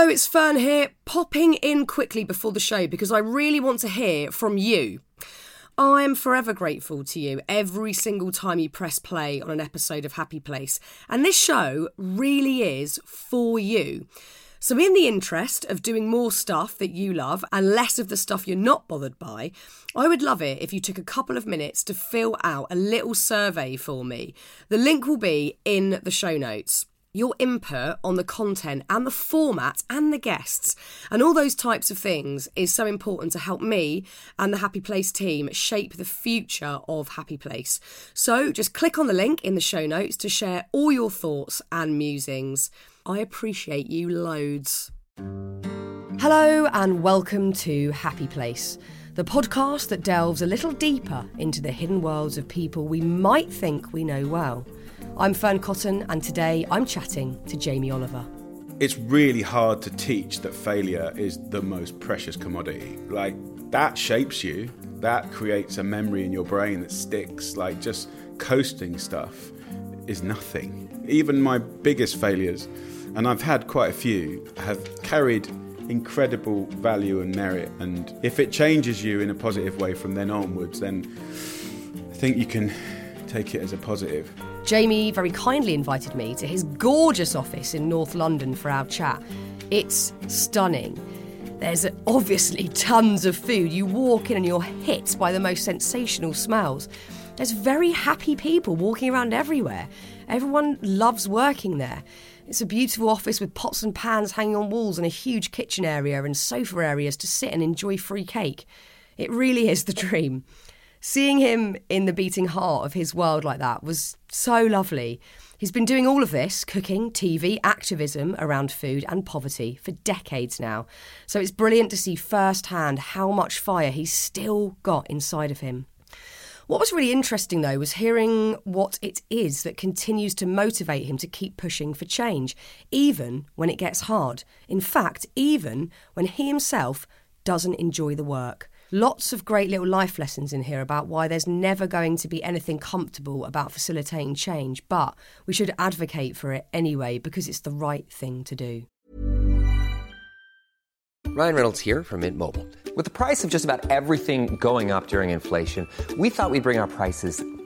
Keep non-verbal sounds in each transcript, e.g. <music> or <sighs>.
Hello, it's Fearne here, popping in quickly before the show because I really want to hear from you. I am forever grateful to you every single time you press play on an episode of Happy Place, and this show really is for you. So, in the interest of doing more stuff that you love and less of the stuff you're not bothered by, I would love it if you took a couple of minutes to fill out a little survey for me. The link will be in the show notes your input on the content and the format and the guests and all those types of things is so important to help me and the Happy Place team shape the future of Happy Place. So just click on the link in the show notes to share all your thoughts and musings. I appreciate you loads. Hello and welcome to Happy Place. The podcast that delves a little deeper into the hidden worlds of people we might think we know well. I'm Fearne Cotton, and today I'm chatting to Jamie Oliver. It's really hard to teach that failure is the most precious commodity. Like, that shapes you, that creates a memory in your brain that sticks. Like, just coasting stuff is nothing. Even my biggest failures, and I've had quite a few, have carried incredible value and merit. And if it changes you in a positive way from then onwards, then I think you can take it as a positive. Jamie very kindly invited me to his gorgeous office in North London for our chat. It's stunning. There's obviously tons of food. You walk in and you're hit by the most sensational smells. There's very happy people walking around everywhere. Everyone loves working there. It's a beautiful office with pots and pans hanging on walls and a huge kitchen area and sofa areas to sit and enjoy free cake. It really is the dream. Seeing him in the beating heart of his world like that was so lovely. He's been doing all of this cooking, TV, activism around food and poverty for decades now. So it's brilliant to see firsthand how much fire he's still got inside of him. What was really interesting, though, was hearing what it is that continues to motivate him to keep pushing for change, even when it gets hard. In fact, even when he himself doesn't enjoy the work. Lots of great little life lessons in here about why there's never going to be anything comfortable about facilitating change, but we should advocate for it anyway because it's the right thing to do. Ryan Reynolds here from Mint Mobile. With the price of just about everything going up during inflation, we thought we'd bring our prices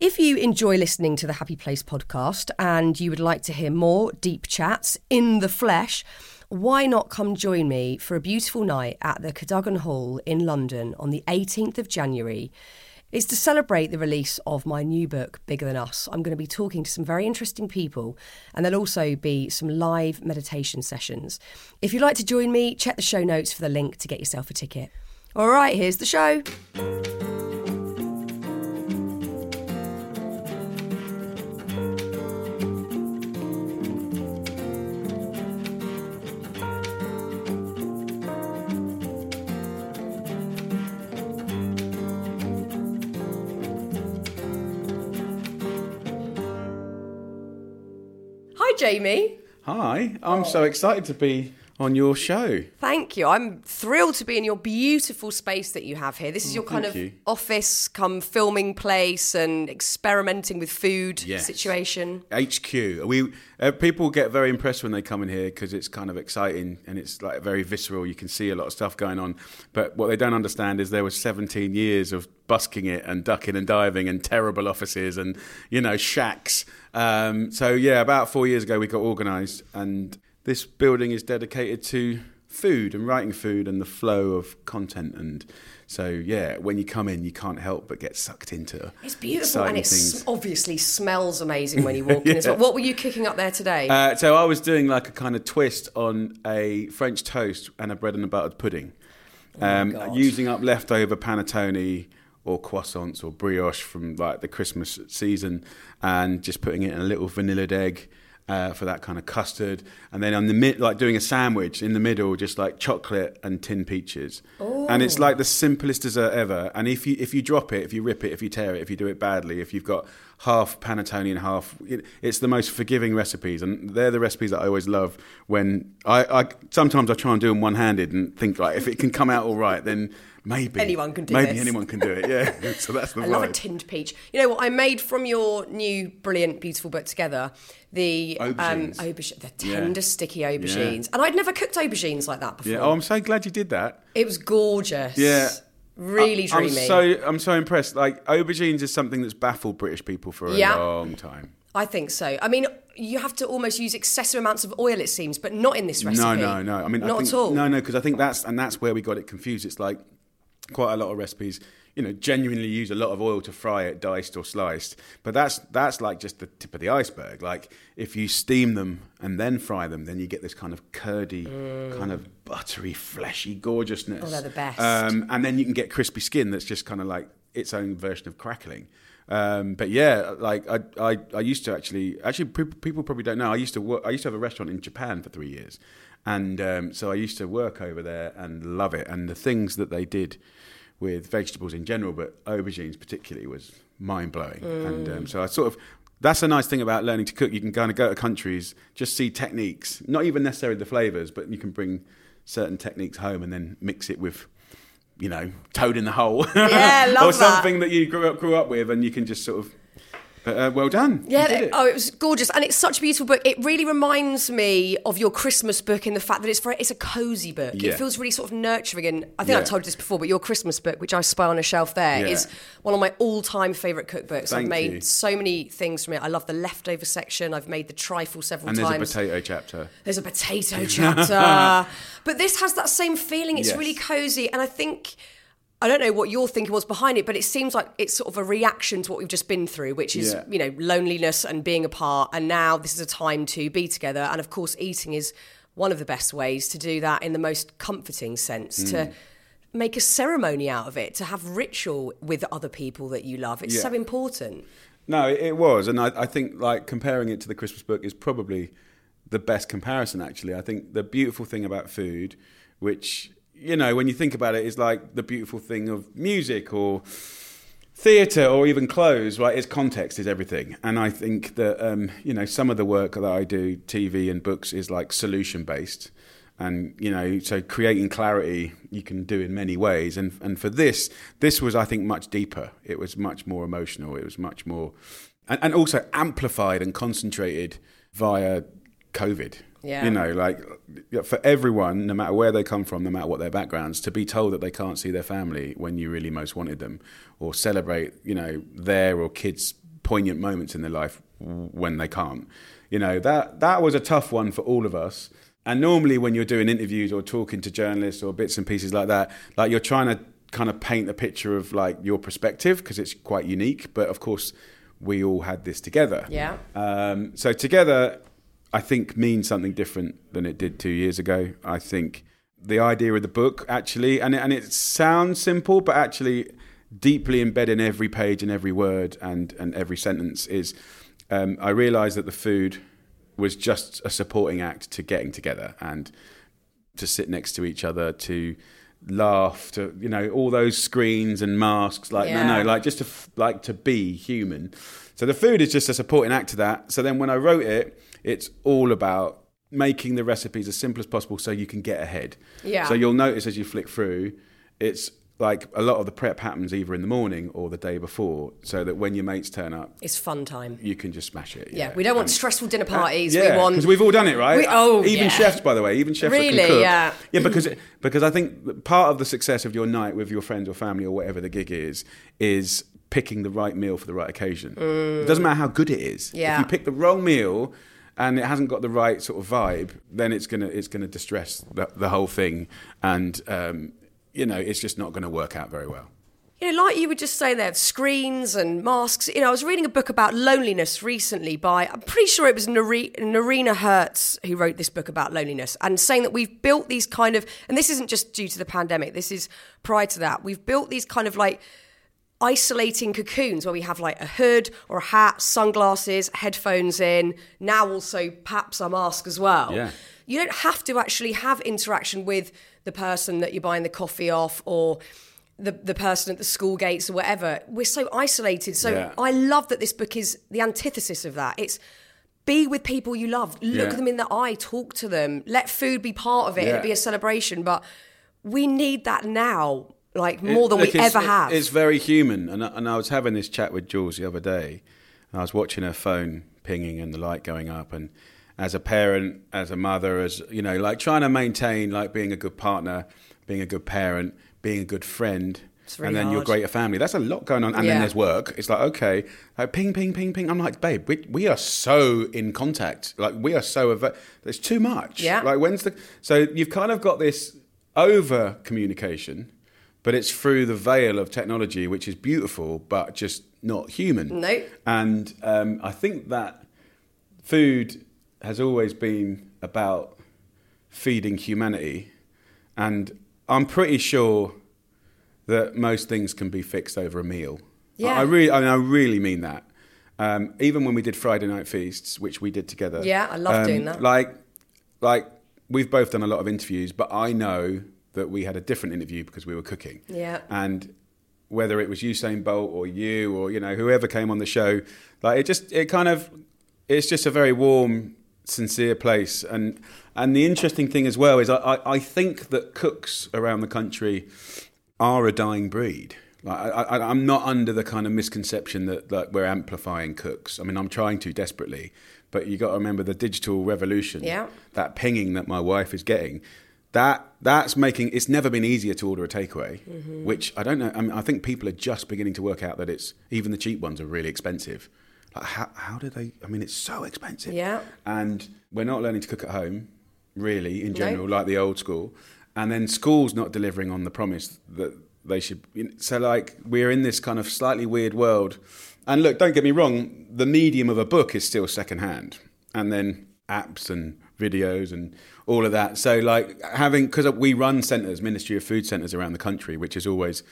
If you enjoy listening to the Happy Place podcast and you would like to hear more deep chats in the flesh, why not come join me for a beautiful night at the Cadogan Hall in London on the 18th of January? It's to celebrate the release of my new book, Bigger Than Us. I'm going to be talking to some very interesting people, and there'll also be some live meditation sessions. If you'd like to join me, check the show notes for the link to get yourself a ticket. All right, here's the show. Hi, Jamie. Hi, I'm so oh. excited to be on your show. Thank you. I'm thrilled to be in your beautiful space that you have here. This is your kind thank of you. office come filming place and experimenting with food Yes. situation. HQ. We uh, people get very impressed when they come in here because it's kind of exciting and it's like very visceral. You can see a lot of stuff going on, but what they don't understand is there was 17 years of busking it and ducking and diving and terrible offices and you know shacks. Um, so yeah, about four years ago we got organised, and this building is dedicated to food and writing food and the flow of content and. So yeah, when you come in, you can't help but get sucked into. It's beautiful and it s- obviously smells amazing when you <laughs> walk in as well. What were you cooking up there today? Uh, so I was doing like a kind of twist on a French toast and a bread and a buttered pudding, um, God. using up leftover panettone or croissants or brioche from like the Christmas season, and just putting it in a little vanilla egg. Uh, for that kind of custard, and then on the mid, like doing a sandwich in the middle, just like chocolate and tin peaches, and it's like the simplest dessert ever. And if you if you drop it, if you rip it, if you tear it, if you do it badly, if you've got half panettone and half, it, it's the most forgiving recipes, and they're the recipes that I always love. When I, I sometimes I try and do them one handed and think like if it can come out all right, then maybe Anyone can do it. maybe this. anyone can do it. Yeah, <laughs> so that's the one. I love a tinned peach. You know what? I made from your new, brilliant, beautiful book together the um, Aubergines. aubergine, the Yeah. tender, sticky aubergines, and I'd never cooked aubergines like that before. Yeah. Oh, I'm so glad you did that. It was gorgeous. Yeah. really I- I'm so I'm so impressed. Like aubergines is something that's baffled British people for a Yeah. long time. I think so. I mean, you have to almost use excessive amounts of oil, it seems, but not in this recipe. No, no, no. I mean, not I think, at all. No, no, because I think that's and that's where we got it confused. It's like quite a lot of recipes, you know, genuinely use a lot of oil to fry it, diced or sliced. But that's that's like just the tip of the iceberg. Like if you steam them and then fry them, then you get this kind of curdy, kind of buttery, fleshy gorgeousness. Mm. Oh, they're the best. Um, and then you can get crispy skin that's just kind of like its own version of crackling. Um, but yeah, like I, I, I used to actually, actually pe- people probably don't know. I used to work. I used to have a restaurant in Japan for three years, and um, so I used to work over there and love it. And the things that they did with vegetables in general, but aubergines particularly, was mind blowing. And um, so I sort of. That's a nice thing about learning to cook. You can kind of go to countries, just see techniques, not even necessarily the flavors, but you can bring certain techniques home and then mix it with you know, toad in the hole. Yeah, <laughs> love or that. something that. you grew up grew up with, and you can just sort of. But uh, well done. Yeah, it. oh, it was gorgeous, and it's such a beautiful book. It really reminds me of your Christmas book in the fact that it's very, it's a cozy book. Yeah. It feels really sort of nurturing, and I think I Yeah. told you this before, but your Christmas book, which I spy on a shelf there, is Yeah. one of my all-time favourite cookbooks. I've made you. so many things from it. I love the leftover section. I've made the trifle several times. and there's times. a potato chapter. There's a potato <laughs> chapter. but this has that same feeling. It's Yes. really cozy. And I think, I don't know what your thinking was behind it, but it seems like it's sort of a reaction to what we've just been through, which is, Yeah. you know, loneliness and being apart. And now this is a time to be together. And of course, eating is one of the best ways to do that in the most comforting sense. Mm. To make a ceremony out of it, to have ritual with other people that you love. It's Yeah. so important. No, it, was, and I, I think like comparing it to the Christmas book is probably the best comparison. Actually, I think the beautiful thing about food, which you know, when you think about it, is like the beautiful thing of music or theatre or even clothes. Right, is context is everything, and I think that um, you know some of the work that I do, TV and books, is like solution based. And you know, so creating clarity you can do in many ways. And and for this, this was I think much deeper. It was much more emotional. It was much more, and, and also amplified and concentrated via COVID. Yeah. You know, like for everyone, no matter where they come from, no matter what their backgrounds, to be told that they can't see their family when you really most wanted them, or celebrate, you know, their or kids' poignant moments in their life when they can't. You know, that that was a tough one for all of us. And normally, when you're doing interviews or talking to journalists or bits and pieces like that, like you're trying to kind of paint a picture of like your perspective because it's quite unique. But of course, we all had this together. Yeah. Um, so together, I think means something different than it did two years ago. I think the idea of the book actually, and it, and it sounds simple, but actually deeply embedded in every page and every word and and every sentence is. Um, I realised that the food was just a supporting act to getting together and to sit next to each other to laugh to you know all those screens and masks like Yeah. no no like just to like to be human so the food is just a supporting act to that so then when i wrote it it's all about making the recipes as simple as possible so you can get ahead Yeah. so you'll notice as you flick through it's like a lot of the prep happens either in the morning or the day before so that when your mates turn up It's fun time. you can just smash it Yeah, we don't want And- stressful dinner parties. yeah, we want because we've all done it, right? We- oh, even yeah. chefs, by the way, even chefs Really, can cook. yeah. yeah, because because I think part of the success of your night with your friends or family or whatever the gig is is picking the right meal for the right occasion. Mm. It doesn't matter how good it is. Yeah. If you pick the wrong meal and it hasn't got the right sort of vibe, then it's gonna it's gonna distress the, the whole thing, and um, you know it's just not going to work out very well. You know, like you were just saying there, screens and masks. You know, I was reading a book about loneliness recently by, I'm pretty sure it was Nari- Noreena Hertz who wrote this book about loneliness and saying that we've built these kind of, and this isn't just due to the pandemic, this is prior to that, we've built these kind of like isolating cocoons where we have like a hood or a hat, sunglasses, headphones in, now also perhaps a mask as well. Yeah. You don't have to actually have interaction with the person that you're buying the coffee off or the, the person at the school gates or whatever. We're so isolated. So Yeah. I love that this book is the antithesis of that. It's be with people you love, look Yeah. them in the eye, talk to them, let food be part of it, Yeah. it be a celebration. But we need that now, like more than Look, we ever have. It's very human. And, I- and I was having this chat with Jules the other day. And I was watching her phone pinging and the light going up. And as a parent, as a mother, as, you know, like trying to maintain, like being a good partner, being a good parent, being a good friend. really and then your hard. greater family. That's a lot going on. And Yeah. then there's work. It's like, okay, like ping, ping, ping, ping. I'm like, babe, we, we are so in contact. Like, we are so, ava- it's too much. Yeah. Like, when's the, so you've kind of got this over communication, but it's through the veil of technology, which is beautiful, but just not human. No. And um, I think that food has always been about feeding humanity. And I'm pretty sure that most things can be fixed over a meal. Yeah. I, I really, I, mean, I really mean that. Um, even when we did Friday night feasts, which we did together. Yeah, I love um, doing that. Like, like we've both done a lot of interviews, but I know that we had a different interview because we were cooking. Yeah. And whether it was Usain Bolt or you or you know whoever came on the show, like it just it kind of it's just a very warm, sincere place. And and the interesting thing as well is I, I, I think that cooks around the country are a dying breed. Like I, I, I'm not under the kind of misconception that, that we're amplifying cooks. I mean, I'm trying to desperately, but you got to remember the digital revolution. Yeah. That pinging that my wife is getting, that that's making it's never been easier to order a takeaway. Mm-hmm. Which I don't know. I mean, I think people are just beginning to work out that it's even the cheap ones are really expensive. Like how how do they? I mean, it's so expensive. Yeah. And we're not learning to cook at home, really, in general, like the old school. And then schools not delivering on the promise that they should. So, like, we're in this kind of slightly weird world. And look, don't get me wrong, the medium of a book is still secondhand. And then apps and videos and all of that. So, like, having, because we run centres, Ministry of Food centres around the country, which is always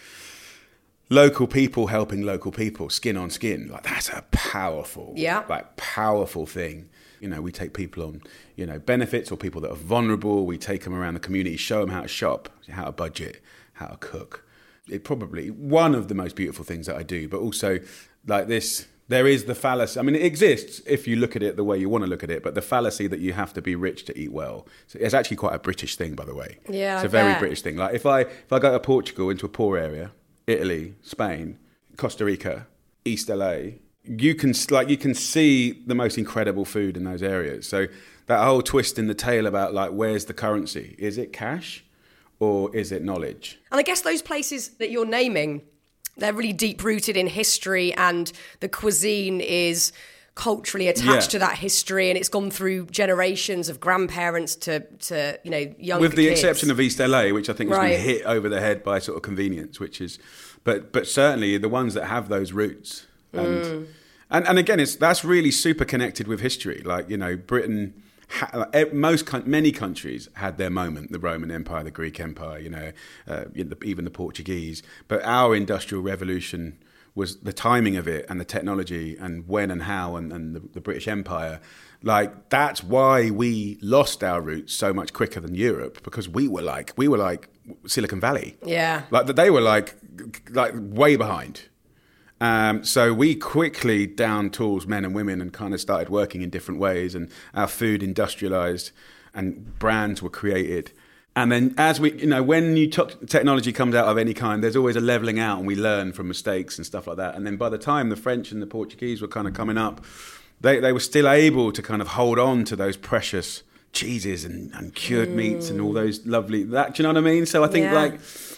local people helping local people, skin on skin. Like that's a powerful, Yeah. like powerful thing. You know, we take people on, you know, benefits or people that are vulnerable. We take them around the community, show them how to shop, how to budget, how to cook. It probably one of the most beautiful things that I do, but also like this. There is the fallacy. I mean, it exists if you look at it the way you want to look at it, but the fallacy that you have to be rich to eat well. So it's actually quite a British thing, by the way. Yeah, it's I a very. British thing. Like if I if I go to Portugal into a poor area, Italy, Spain, Costa Rica, East LA, you can like you can see the most incredible food in those areas. So that whole twist in the tail about like where's the currency? Is it cash or is it knowledge? And I guess those places that you're naming, they're really deep rooted in history, and the cuisine is culturally attached Yeah. to that history, and it's gone through generations of grandparents to, to you know, younger With the kids. exception of East LA, which I think has Right. been hit over the head by sort of convenience, which is, but but certainly the ones that have those roots, and Mm. and, and again, it's that's really super connected with history. Like you know, Britain, most many countries had their moment. The Roman Empire, the Greek Empire, you know, uh, even the Portuguese. But our industrial revolution was the timing of it and the technology and when and how and, and the, the British Empire. Like that's why we lost our roots so much quicker than Europe because we were like we were like Silicon Valley. Yeah. Like they were like like way behind. Um, so we quickly down tools men and women and kind of started working in different ways and our food industrialized and brands were created. And then as we, you know, when new to- technology comes out of any kind, there's always a leveling out and we learn from mistakes and stuff like that. And then by the time the French and the Portuguese were kind of coming up, they, they were still able to kind of hold on to those precious cheeses and, and cured meats and all those lovely, that, do you know what I mean? So I think Yeah. like,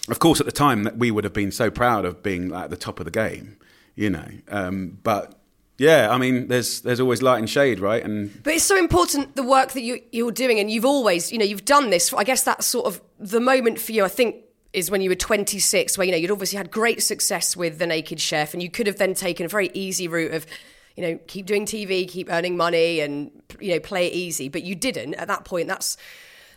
of course, at the time that we would have been so proud of being like at the top of the game, you know. Um, but yeah, I mean, there's there's always light and shade, right? And But it's so important the work that you, you're doing, and you've always, you know, you've done this. I guess that's sort of the moment for you. I think is when you were 26, where you know you'd obviously had great success with the Naked Chef, and you could have then taken a very easy route of, you know, keep doing TV, keep earning money, and you know, play it easy. But you didn't at that point. That's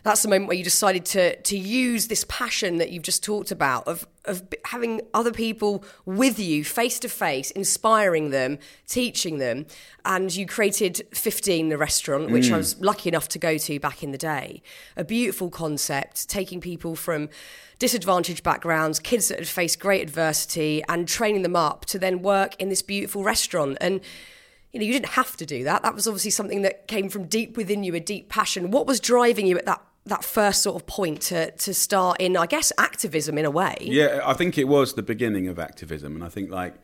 that's the moment where you decided to to use this passion that you've just talked about of of having other people with you face to face, inspiring them, teaching them, and you created 15 the restaurant, which I mm. was lucky enough to go to back in the day. A beautiful concept, taking people from disadvantaged backgrounds, kids that had faced great adversity, and training them up to then work in this beautiful restaurant and you know, you didn't have to do that. That was obviously something that came from deep within you, a deep passion. What was driving you at that that first sort of point to to start in, I guess, activism in a way? Yeah, I think it was the beginning of activism, and I think like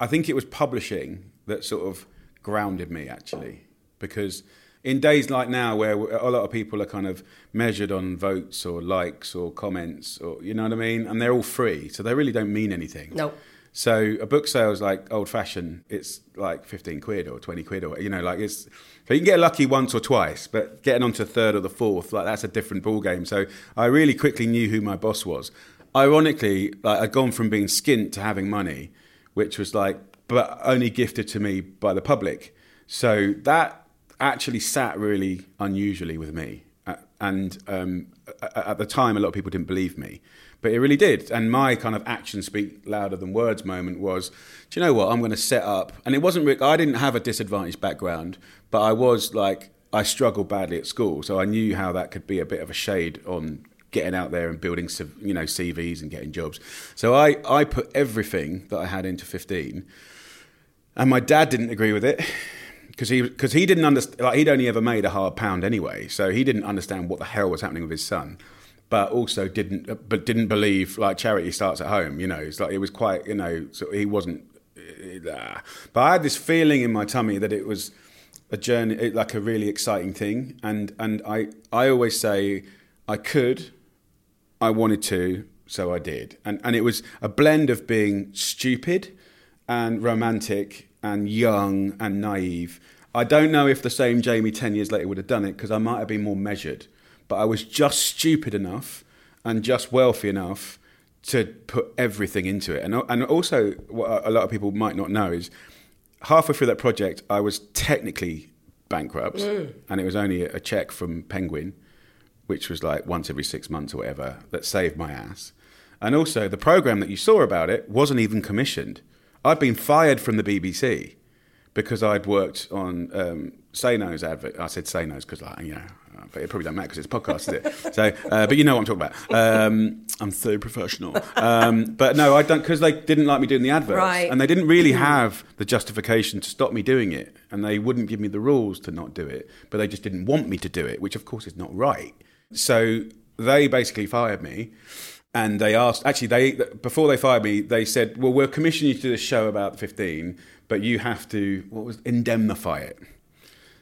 I think it was publishing that sort of grounded me actually, because in days like now where a lot of people are kind of measured on votes or likes or comments or you know what I mean, and they're all free, so they really don't mean anything. No. So a book sale is like old fashioned. It's like fifteen quid or twenty quid or you know, like it's so you can get lucky once or twice, but getting onto third or the fourth, like that's a different ball game. So I really quickly knew who my boss was. Ironically, like I'd gone from being skint to having money, which was like, but only gifted to me by the public. So that actually sat really unusually with me. And um, at the time, a lot of people didn't believe me, but it really did. And my kind of actions speak louder than words moment was, do you know what? I'm going to set up. And it wasn't. I didn't have a disadvantaged background, but I was like I struggled badly at school, so I knew how that could be a bit of a shade on getting out there and building, you know, CVs and getting jobs. So I I put everything that I had into 15, and my dad didn't agree with it because he because he didn't understand. Like he'd only ever made a hard pound anyway, so he didn't understand what the hell was happening with his son. But also didn't but didn't believe like charity starts at home. You know, it's like it was quite you know. So he wasn't. uh, But I had this feeling in my tummy that it was a journey, eh, like a really exciting thing. And and I I always say I could, I wanted to, so I did. And and it was a blend of being stupid and romantic and young and naive. I don't know if the same Jamie 10 years later would have done it because I might have been more measured. But I was just stupid enough and just wealthy enough to put everything into it. And, and also, what a lot of people might not know is halfway through that project, I was technically bankrupt, and it was only a check from Penguin, which was like once every six months or whatever, that saved my ass. And also, the program that you saw about it wasn't even commissioned. I'd been fired from the BBC because I'd worked on um, Sano's advert. I said Say No's because, like, you know, but it probably doesn't matter because it's podcast, is it? <laughs> So, uh, but you know what I'm talking about. Um, I'm so professional. Um, but no, I don't because they didn't like me doing the adverts, Right. and they didn't really have the justification to stop me doing it, and they wouldn't give me the rules to not do it, but they just didn't want me to do it, which of course is not right. So they basically fired me. And they asked, actually, they before they fired me, they said, "Well, we'll commission you to do this show about 15, but you have to what was indemnify it."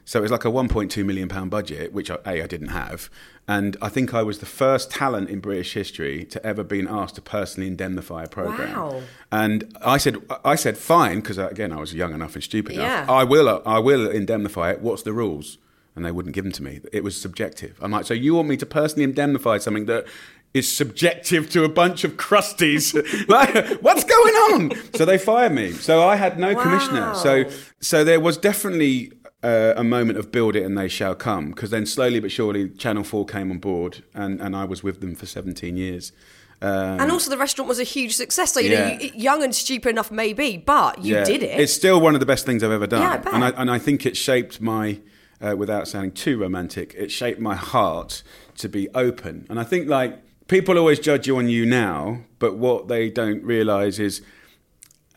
So it was like a 1.2 million pound budget, which I, a I didn't have, and I think I was the first talent in British history to ever been asked to personally indemnify a program. Wow. And I said, I said, fine, because uh, again, I was young enough and stupid enough. Yeah. I will, uh, I will indemnify it. What's the rules? And they wouldn't give them to me. It was subjective. I'm like, so you want me to personally indemnify something that is subjective to a bunch of crusties? <laughs> like, what's going on? So they fired me. So I had no commissioner. So, so there was definitely uh, a moment of build it and they shall come. Because then slowly but surely, Channel Four came on board, and, and I was with them for 17 years. Um, And also, the restaurant was a huge success. So, you Yeah. know, you, young and stupid enough, maybe, but you Yeah. did it. It's still one of the best things I've ever done. Yeah, I bet. and I and I think it shaped my, uh, without sounding too romantic, it shaped my heart to be open. And I think like people always judge you on you now, but what they don't realise is.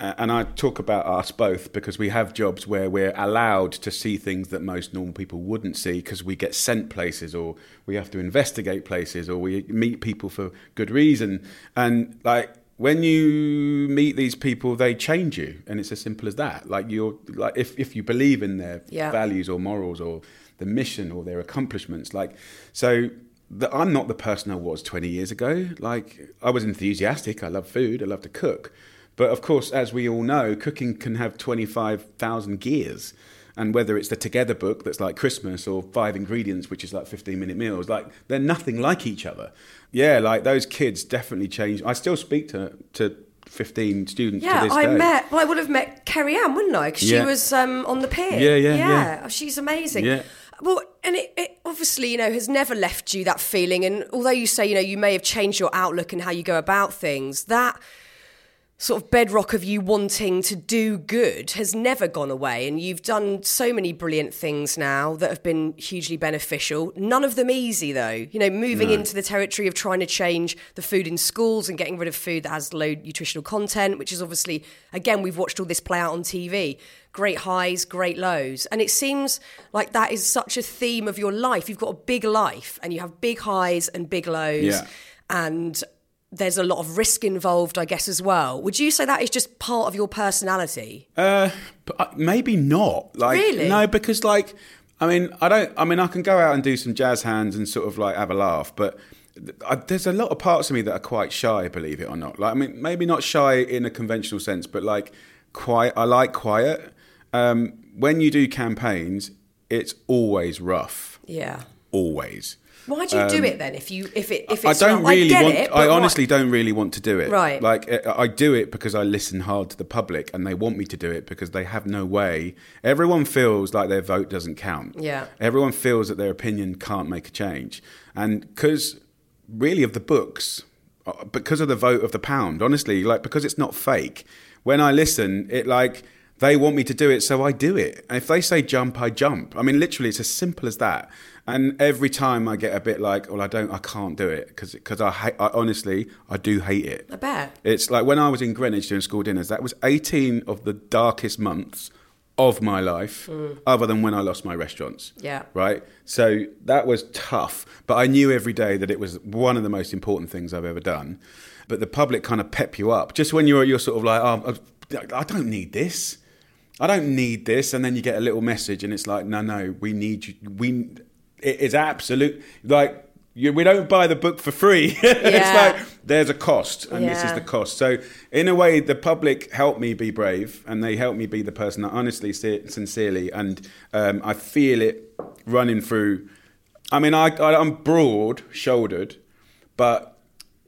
And I talk about us both because we have jobs where we're allowed to see things that most normal people wouldn't see because we get sent places or we have to investigate places or we meet people for good reason. And like when you meet these people, they change you, and it's as simple as that. Like you're like if if you believe in their Yeah. values or morals or the mission or their accomplishments, like so. The, I'm not the person I was 20 years ago. Like I was enthusiastic. I love food. I love to cook. But of course, as we all know, cooking can have 25,000 gears. And whether it's the Together book that's like Christmas or Five Ingredients, which is like 15 minute meals, like they're nothing like each other. Yeah, like those kids definitely changed. I still speak to, to 15 students yeah, to this I day. met. Well, I would have met Kerry Ann, wouldn't I? Because Yeah. she was um, on the pier. Yeah, yeah, yeah. She's amazing. Yeah. Well, and it, it obviously, you know, has never left you that feeling. And although you say, you know, you may have changed your outlook and how you go about things, that sort of bedrock of you wanting to do good has never gone away. And you've done so many brilliant things now that have been hugely beneficial. None of them easy, though. You know, moving No. into the territory of trying to change the food in schools and getting rid of food that has low nutritional content, which is obviously, again, we've watched all this play out on TV. Great highs, great lows. And it seems like that is such a theme of your life. You've got a big life and you have big highs and big lows. Yeah. And there's a lot of risk involved, I guess, as well. Would you say that is just part of your personality? Uh, uh, maybe not. Like, Really? No, because like, I mean, I don't. I mean, I can go out and do some jazz hands and sort of like have a laugh, but. I, there's a lot of parts of me that are quite shy, believe it or not. Like, I mean, maybe not shy in a conventional sense, but like quiet. I like quiet. Um, when you do campaigns, it's always rough. Yeah. Always. Why do you do it then? If you if it if it's Um, I don't not- really get want. it, I honestly why- don't really want to do it. Right. Like I I do it because I listen hard to the public, and they want me to do it because they have no way. Everyone feels like their vote doesn't count. Yeah. Everyone feels that their opinion can't make a change, and because really of the books, uh, because of the vote of the pound. Honestly, like because it's not fake. When I listen, it like. They want me to do it, so I do it. And if they say jump, I jump. I mean, literally, it's as simple as that. And every time I get a bit like, well, I don't, I can't do it because because I, hate, I honestly, I do hate it. I bet. It's like when I was in Greenwich doing school dinners. That was 18 of the darkest months of my life, mm. other than when I lost my restaurants. Yeah. Right. So that was tough, but I knew every day that it was one of the most important things I've ever done. But the public kind of pep you up just when you're you're sort of like, oh, I don't need this. I don't need this, and then you get a little message, and it's like, no, no, we need you. We it is absolute like you, we don't buy the book for free. <laughs> Yeah. it's like there's a cost, and this is the cost. So in a way, the public helped me be brave, and they helped me be the person that honestly, si- sincerely, and um, I feel it running through. I mean, I, I I'm broad shouldered, but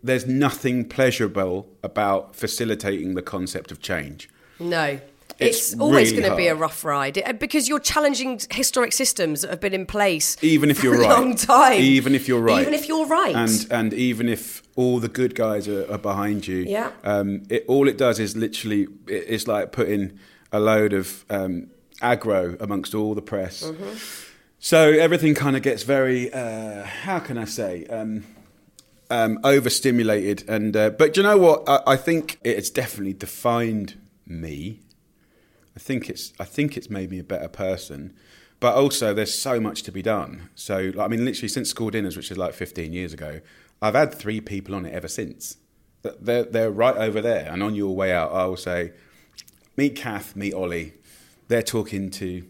there's nothing pleasurable about facilitating the concept of change. No. It's, It's always really going to be a rough ride because you're challenging historic systems that have been in place even if you're a right. long time. Even if you're right. Even if you're right. And and even if all the good guys are, are behind you. Yeah. Um, it, all it does is literally it's like putting a load of um, aggro amongst all the press. Mm-hmm. So everything kind of gets very uh, how can I say. Um, um, overstimulated, and uh, but do you know what? I, I think it's definitely defined me. I think it's I think it's made me a better person. But also, there's so much to be done. So, like, I mean, literally since school dinners, which is like 15 years ago, I've had three people on it ever since. They're, they're right over there. And on your way out, I will say, meet Kath, meet Ollie. They're talking to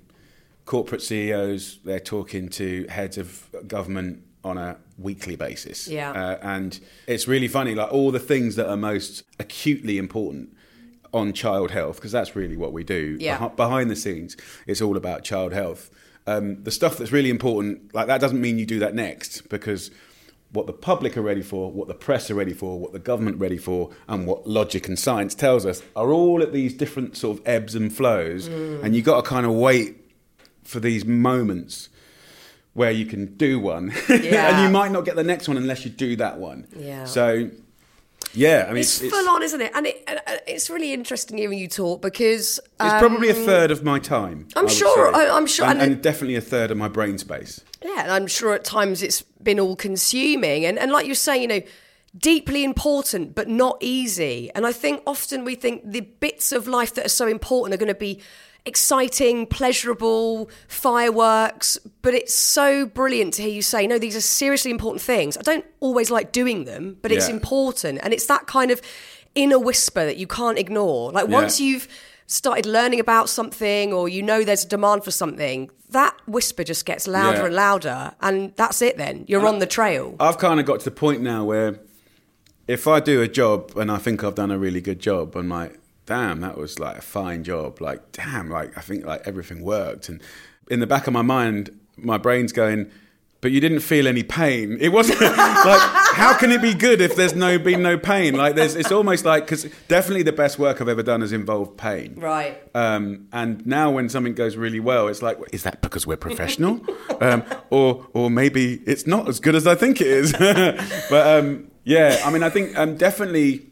corporate CEOs, they're talking to heads of government on a weekly basis. Yeah. Uh, and it's really funny, like all the things that are most acutely important on child health, because that's really what we do. Yeah. Beh- behind the scenes, it's all about child health. Um, the stuff that's really important, like that doesn't mean you do that next, because what the public are ready for, what the press are ready for, what the government are ready for, and what logic and science tells us are all at these different sort of ebbs and flows. And you've got to kind of wait for these moments where you can do one. <laughs> and you might not get the next one unless you do that one. Yeah. So, yeah, I mean, it's, full on, isn't it? And it, it's really interesting hearing you talk because It's probably a um, third of my time. I'm I sure-. I- I'm sure- and, and- and definitely a third of my brain space. Yeah, and I'm sure at times it's been all consuming. And, and like you're saying, you know, deeply important, but not easy. And I think often we think the bits of life that are so important are going to be exciting, pleasurable, fireworks. But it's so brilliant to hear you say, no, these are seriously important things. I don't always like doing them, but it's Yeah. important. And it's that kind of inner whisper that you can't ignore. Like Yeah. once you've started learning about something or you know there's a demand for something, that whisper just gets louder Yeah. and louder. And that's it then. You're on the trail. I've kind of got to the point now where if I do a job and I think I've done a really good job, I'm like, damn, that was like a fine job. Like, damn, like I think like everything worked. And in the back of my mind, my brain's going, but you didn't feel any pain. It wasn't <laughs> like how can it be good if there's no been no pain? Like there's it's almost like because definitely the best work I've ever done has involved pain. Right. Um, and now when something goes really well, it's like, is that because we're professional, <laughs> um, or or maybe it's not as good as I think it is? <laughs> but um, yeah, I mean, I think um, definitely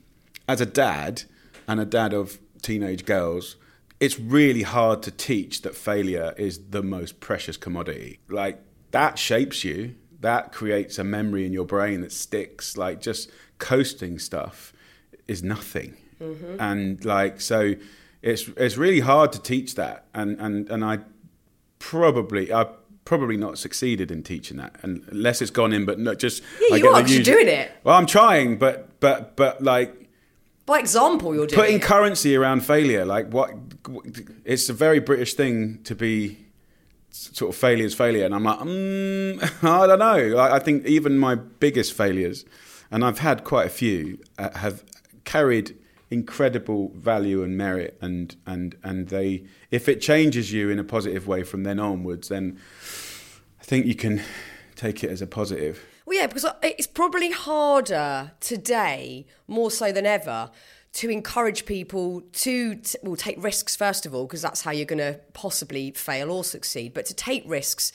as a dad and a dad of teenage girls, it's really hard to teach that failure is the most precious commodity. Like that shapes you. That creates a memory in your brain that sticks. Like just coasting stuff is nothing. Mm-hmm. And like so it's it's really hard to teach that and and and I probably I probably not succeeded in teaching that and unless it's gone in but not just Yeah, I you are, the 'cause you're usual- doing it. Well, I'm trying but but but like By example, you're doing putting it. currency around failure like what it's a very british thing to be sort of failure's failure. And i'm like mm, <laughs> i don't know. I, I think even my biggest failures and i've had quite a few uh, have carried incredible value and merit and and and they if it changes you in a positive way from then onwards then i think you can take it as a positive Well, yeah, because it's probably harder today, more so than ever, to encourage people to t- well take risks first of all, because that's how you're going to possibly fail or succeed. But to take risks,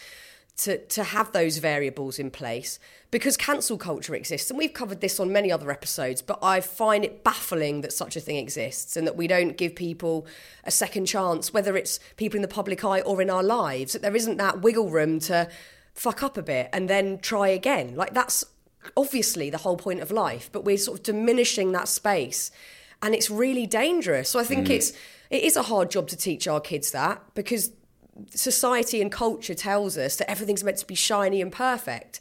to to have those variables in place, because cancel culture exists, and we've covered this on many other episodes. But I find it baffling that such a thing exists, and that we don't give people a second chance, whether it's people in the public eye or in our lives. That there isn't that wiggle room to fuck up a bit and then try again. Like that's obviously the whole point of life, but we're sort of diminishing that space and it's really dangerous. So I think mm. it's it is a hard job to teach our kids that because society and culture tells us that everything's meant to be shiny and perfect.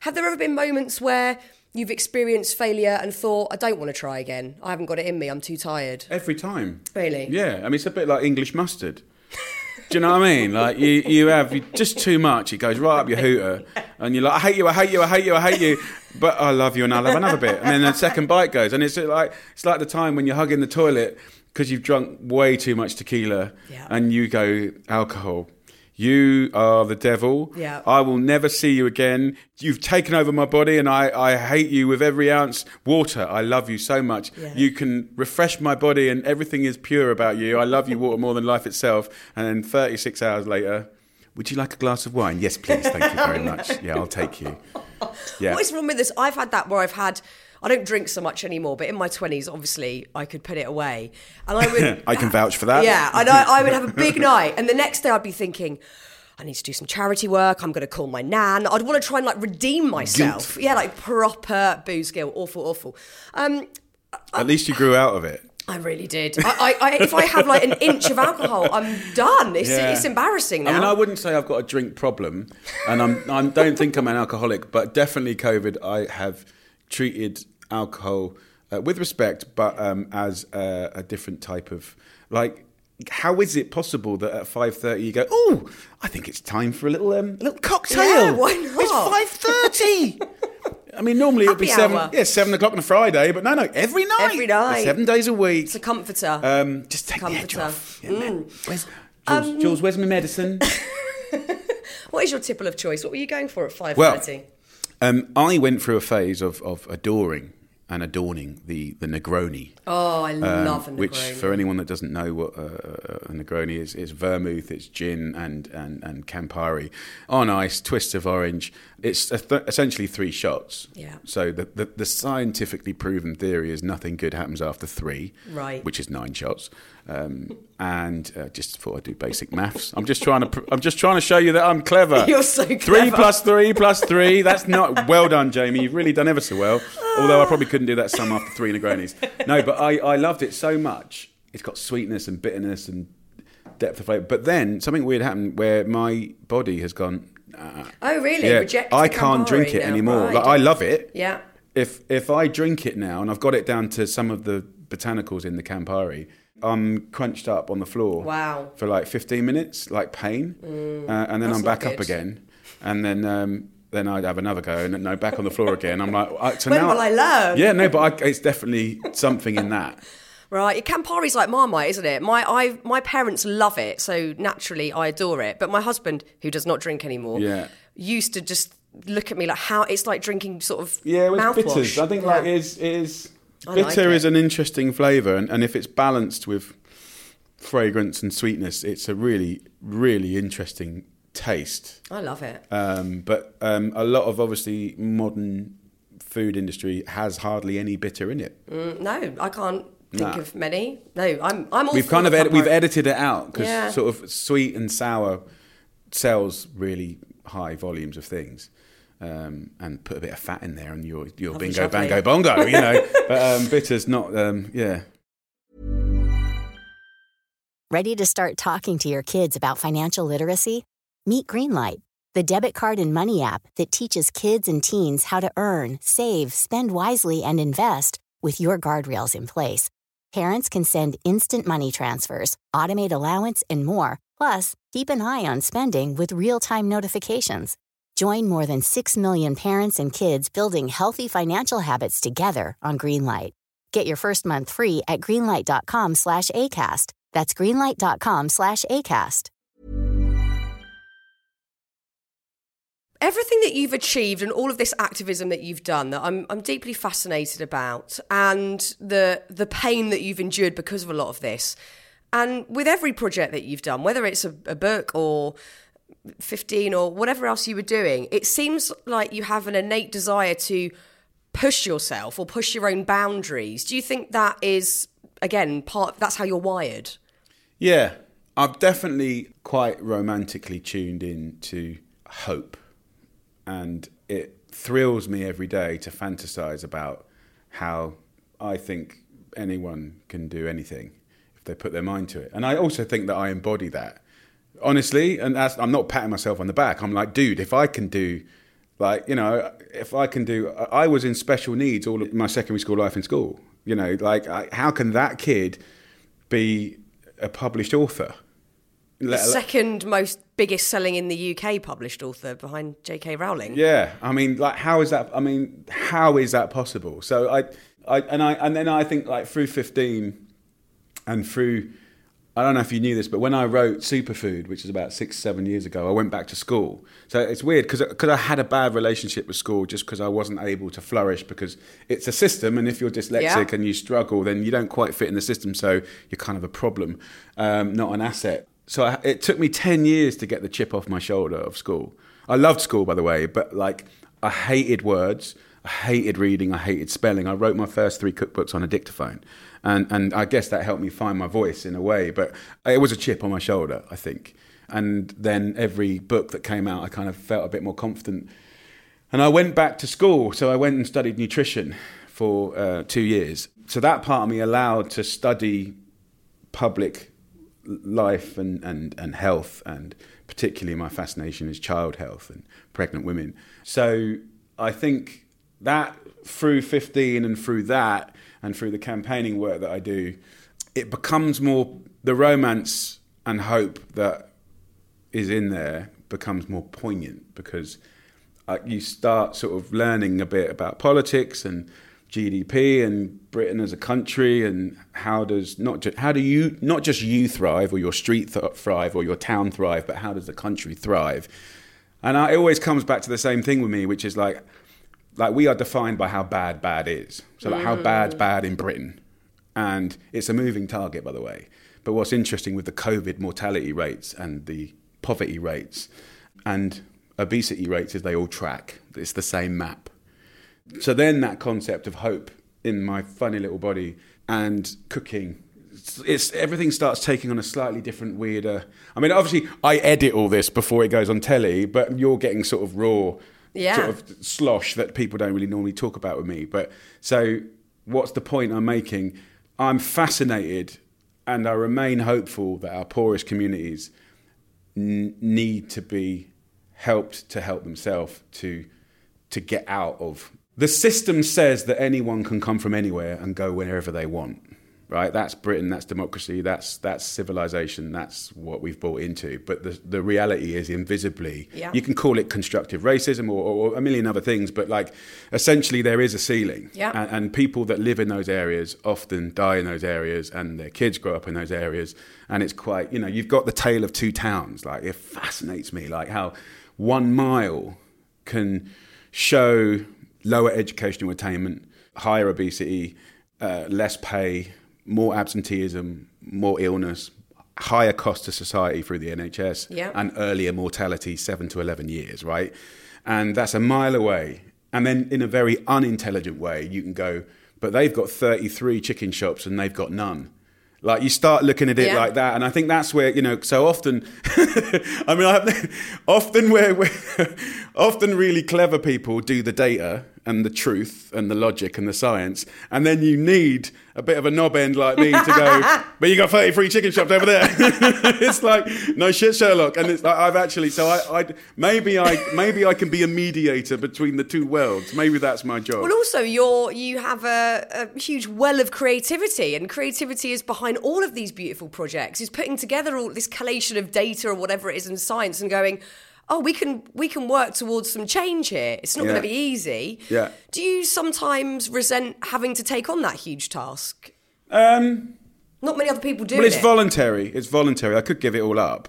Have there ever been moments where you've experienced failure and thought, I don't want to try again. I haven't got it in me. I'm too tired. Every time. Really? Yeah. I mean, it's a bit like English mustard. Do you know what I mean? Like you, you have just too much. It goes right up your hooter, and you're like, I hate you, I hate you, I hate you, I hate you. But I love you, and I love another bit. And then the second bite goes, and it's like it's like the time when you're hugging the toilet because you've drunk way too much tequila, Yeah. and you go alcohol. You are the devil. Yeah. I will never see you again. You've taken over my body and I, I hate you with every ounce. Water, I love you so much. Yeah. You can refresh my body and everything is pure about you. I love you, water, more than life itself. And then 36 hours later, would you like a glass of wine? Yes, please. Thank you very <laughs> much. Yeah, I'll take you. Yeah. What is wrong with this? I've had that where I've had. I don't drink so much anymore, but in my twenties, obviously, I could put it away, and I would. <laughs> I can vouch for that. Yeah, and I, I would have a <laughs> big night, and the next day I'd be thinking, I need to do some charity work. I'm going to call my nan. I'd want to try and like redeem myself. Yeah, like proper booze guilt. Awful, awful. Um, At least you grew out of it. I really did. I, I, I, if I have like an inch of alcohol, I'm done. It's, Yeah. it's embarrassing now. I mean, I wouldn't say I've got a drink problem, and I'm, I don't think I'm an alcoholic, but definitely COVID, I have treated alcohol uh, with respect, but um, as a, a different type of like. How is it possible that at five thirty you go? Oh, I think it's time for a little um, a little cocktail. Yeah, why not? It's five thirty. I mean, normally it would be seven. hour. Yeah, seven o'clock on a Friday, but no, no, every night. Every night. seven days a week. it's a comforter. Um, just take the edge Comforter. Mm. off. Yeah, man. Where's, Jules, Jules, where's my medicine? <laughs> what is your tipple of choice? What were you going for at five thirty? Well, thirty? Um, I went through a phase of, of adoring and adorning the, the Negroni. oh, I um, love a Negroni. Which, for anyone that doesn't know what uh, a Negroni is, is vermouth, it's gin and, and, and Campari on ice, twists of orange. It's th- essentially three shots. Yeah. So the, the, the scientifically proven theory is nothing good happens after three, Right. Which is nine shots. Um, and uh, just thought I'd do basic maths. I'm just trying to pr- I'm just trying to show you that I'm clever. <laughs> You're so Three clever. plus three plus three. three. That's <laughs> not well done, Jamie. You've really done ever so well. Although I probably couldn't do that sum after three Negronis. No, but I, I loved it so much. It's got sweetness and bitterness and depth of flavour. But then something weird happened where my body has gone. Uh, Oh, really? yeah, Reject I can't drink it now. anymore. Right. Like, I love it. Yeah. If if I drink it now and I've got it down to some of the botanicals in the Campari, I'm crunched up on the floor. Wow. For like 15 minutes, like pain, uh, and then I'm back up again, and then. Um, then I'd have another go, and no, back on the floor again. I'm like, I- so When now, will I learn? Yeah, no, but I, it's definitely something in that. <laughs> Right, Campari's like Marmite, isn't it? My I my parents love it, so naturally I adore it. But my husband, who does not drink anymore, Yeah. used to just look at me like how it's like drinking sort of Yeah, with mouthwash. bitters. I think Yeah. like it is, it is I like bitter is an interesting flavour, and, and if it's balanced with fragrance and sweetness, it's a really, really interesting taste. I love it. Um, but um, a lot of obviously modern food industry has hardly any bitter in it. Mm, no, I can't think Nah. of many. No, I'm I'm we've kind of pub we've edited it out because Yeah. sort of sweet and sour sells really high volumes of things. Um, and put a bit of fat in there, and you're you're Lovely bingo bango bongo, you know. but um, bitter's not, um, yeah. Ready to start talking to your kids about financial literacy? Meet Greenlight, the debit card and money app that teaches kids and teens how to earn, save, spend wisely, and invest with your guardrails in place. Parents can send instant money transfers, automate allowance, and more. Plus, keep an eye on spending with real time notifications. Join more than 6 million parents and kids building healthy financial habits together on Greenlight. Get your first month free at greenlight.com slash ACAST. That's greenlight.com slash ACAST. everything that you've achieved and all of this activism that you've done that I'm I'm deeply fascinated about and the the pain that you've endured because of a lot of this. And with every project that you've done, whether it's a, a book or 15 or whatever else you were doing, it seems like you have an innate desire to push yourself or push your own boundaries. Do you think that is again part that's how you're wired? Yeah, I'm definitely quite romantically tuned in to hope, and it thrills me every day to fantasize about how I think anyone can do anything if they put their mind to it. And I also think that I embody that honestly, and that's, I'm not patting myself on the back. I'm like, dude, if I can do, like, you know, if I can do, I I was in special needs all of my secondary school life in school. You know, like, I, how can that kid be a published author? Let- Second most biggest selling in the UK published author behind J.K. Rowling. Yeah, I mean, like, how is that? I mean, how is that possible? So I, I, and I, and then I think like through fifteen, and through, I don't know if you knew this, but when I wrote Superfood, which is about six, seven years ago, I went back to school. So it's weird because because I had a bad relationship with school just because I wasn't able to flourish because it's a system, and if you're dyslexic Yeah. and you struggle, then you don't quite fit in the system, so you're kind of a problem, um, not an asset. So I, it took me 10 years to get the chip off my shoulder of school. I loved school, by the way, but like I hated words, I hated reading, I hated spelling. I wrote my first three cookbooks on a dictaphone. And, and I guess that helped me find my voice in a way, but it was a chip on my shoulder, I think. And then every book that came out, I kind of felt a bit more confident. And I went back to school, so I went and studied nutrition for uh, two years. So that part of me allowed to study public life and, and, and health, and particularly my fascination is child health and pregnant women. So I think that through 15 and through that and through the campaigning work that I do, it becomes more the romance and hope that is in there becomes more poignant because uh, you start sort of learning a bit about politics and GDP and Britain as a country and how does not just how do you not just you thrive or your street th- thrive or your town thrive, but how does the country thrive? And I, it always comes back to the same thing with me, which is like like we are defined by how bad bad is. So like how mm. bad's bad in Britain, and it's a moving target, by the way. But what's interesting with the COVID mortality rates and the poverty rates and obesity rates is they all track. It's the same map. So then that concept of hope in my funny little body and cooking, it's everything starts taking on a slightly different, weirder. I mean, obviously, I edit all this before it goes on telly, but you're getting sort of raw, Yeah. sort of slosh that people don't really normally talk about with me. But so, what's the point I'm making? I'm fascinated, and I remain hopeful that our poorest communities n- need to be helped to help themselves to to get out of the system says that anyone can come from anywhere and go wherever they want right that's britain that's democracy that's that's civilization that's what we've bought into but the the reality is invisibly Yeah. you can call it constructive racism or, or a million other things but like essentially there is a ceiling Yeah. and, and people that live in those areas often die in those areas and their kids grow up in those areas and it's quite you know you've got the tale of two towns like it fascinates me like how one mile can show lower educational attainment, higher obesity, uh, less pay, more absenteeism, more illness, higher cost to society through the NHS, Yeah. and earlier mortality, seven to 11 years, right? And that's a mile away. And then in a very unintelligent way, you can go, but they've got 33 chicken shops and they've got none. Like you start looking at it Yeah. like that, and I think that's where you know. So often, <laughs> I mean, I, <laughs> often where, where often really clever people do the data and the truth and the logic and the science, and then you need a bit of a knob end like me to go. <laughs> but you got thirty three chicken shops over there. <laughs> it's like no shit, Sherlock, and it's like I've actually. So I, I maybe I maybe I can be a mediator between the two worlds. Maybe that's my job. Well, also, you're you have a, a huge well of creativity, and creativity is behind all of these beautiful projects. Is putting together all this collation of data or whatever it is in science, and going, oh, we can we can work towards some change here. It's not Yeah. going to be easy. Yeah. Do you sometimes resent having to take on that huge task? um, Not many other people do. well, it's it. voluntary. It's voluntary. I could give it all up,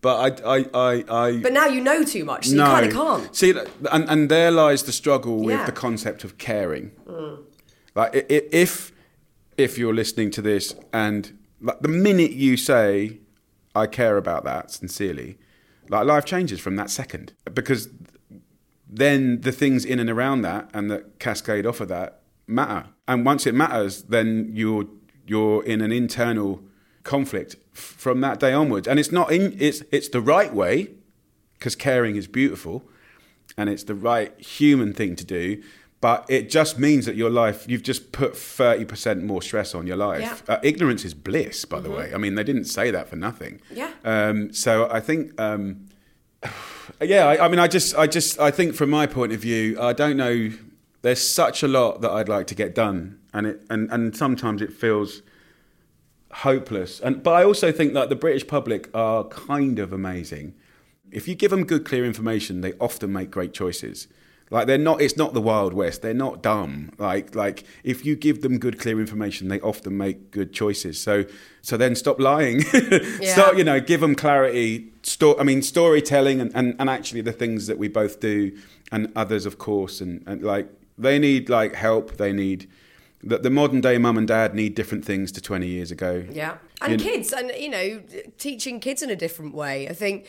but I, I, I, I But now you know too much, so no. you kind of can't. See, and, and there lies the struggle with Yeah. Mm. the concept of caring. Like, i- i- if if you're listening to this, and like, the minute you say, "I care about that sincerely," like life changes from that second because then the things in and around that and that cascade off of that matter. And once it matters, then you're you're in an internal conflict from that day onwards. And it's not in it's it's the right way because caring is beautiful and it's the right human thing to do. But it just means that your life, you've just put 30% more stress on your life. Yeah. Mm-hmm. Uh, ignorance is bliss, by the way. I mean, they didn't say that for nothing. Yeah. Um, so I think, um, <sighs> yeah, I, I mean, I just, I just, I think from my point of view, I don't know. There's such a lot that I'd like to get done, and it, and and sometimes it feels hopeless. And but I also think that the British public are kind of amazing. If you give them good, clear information, they often make great choices. Like they're not. It's not the Wild West. They're not dumb. Like like if you give them good, clear information, they often make good choices. So so then stop lying. <laughs> start you know give them clarity. Sto- I mean storytelling and, and and actually the things that we both do and others of course and, and like they need like help. They need that the modern day mum and dad need different things to 20 years ago. Yeah. And You kids, and you know, teaching kids in a different way. I think,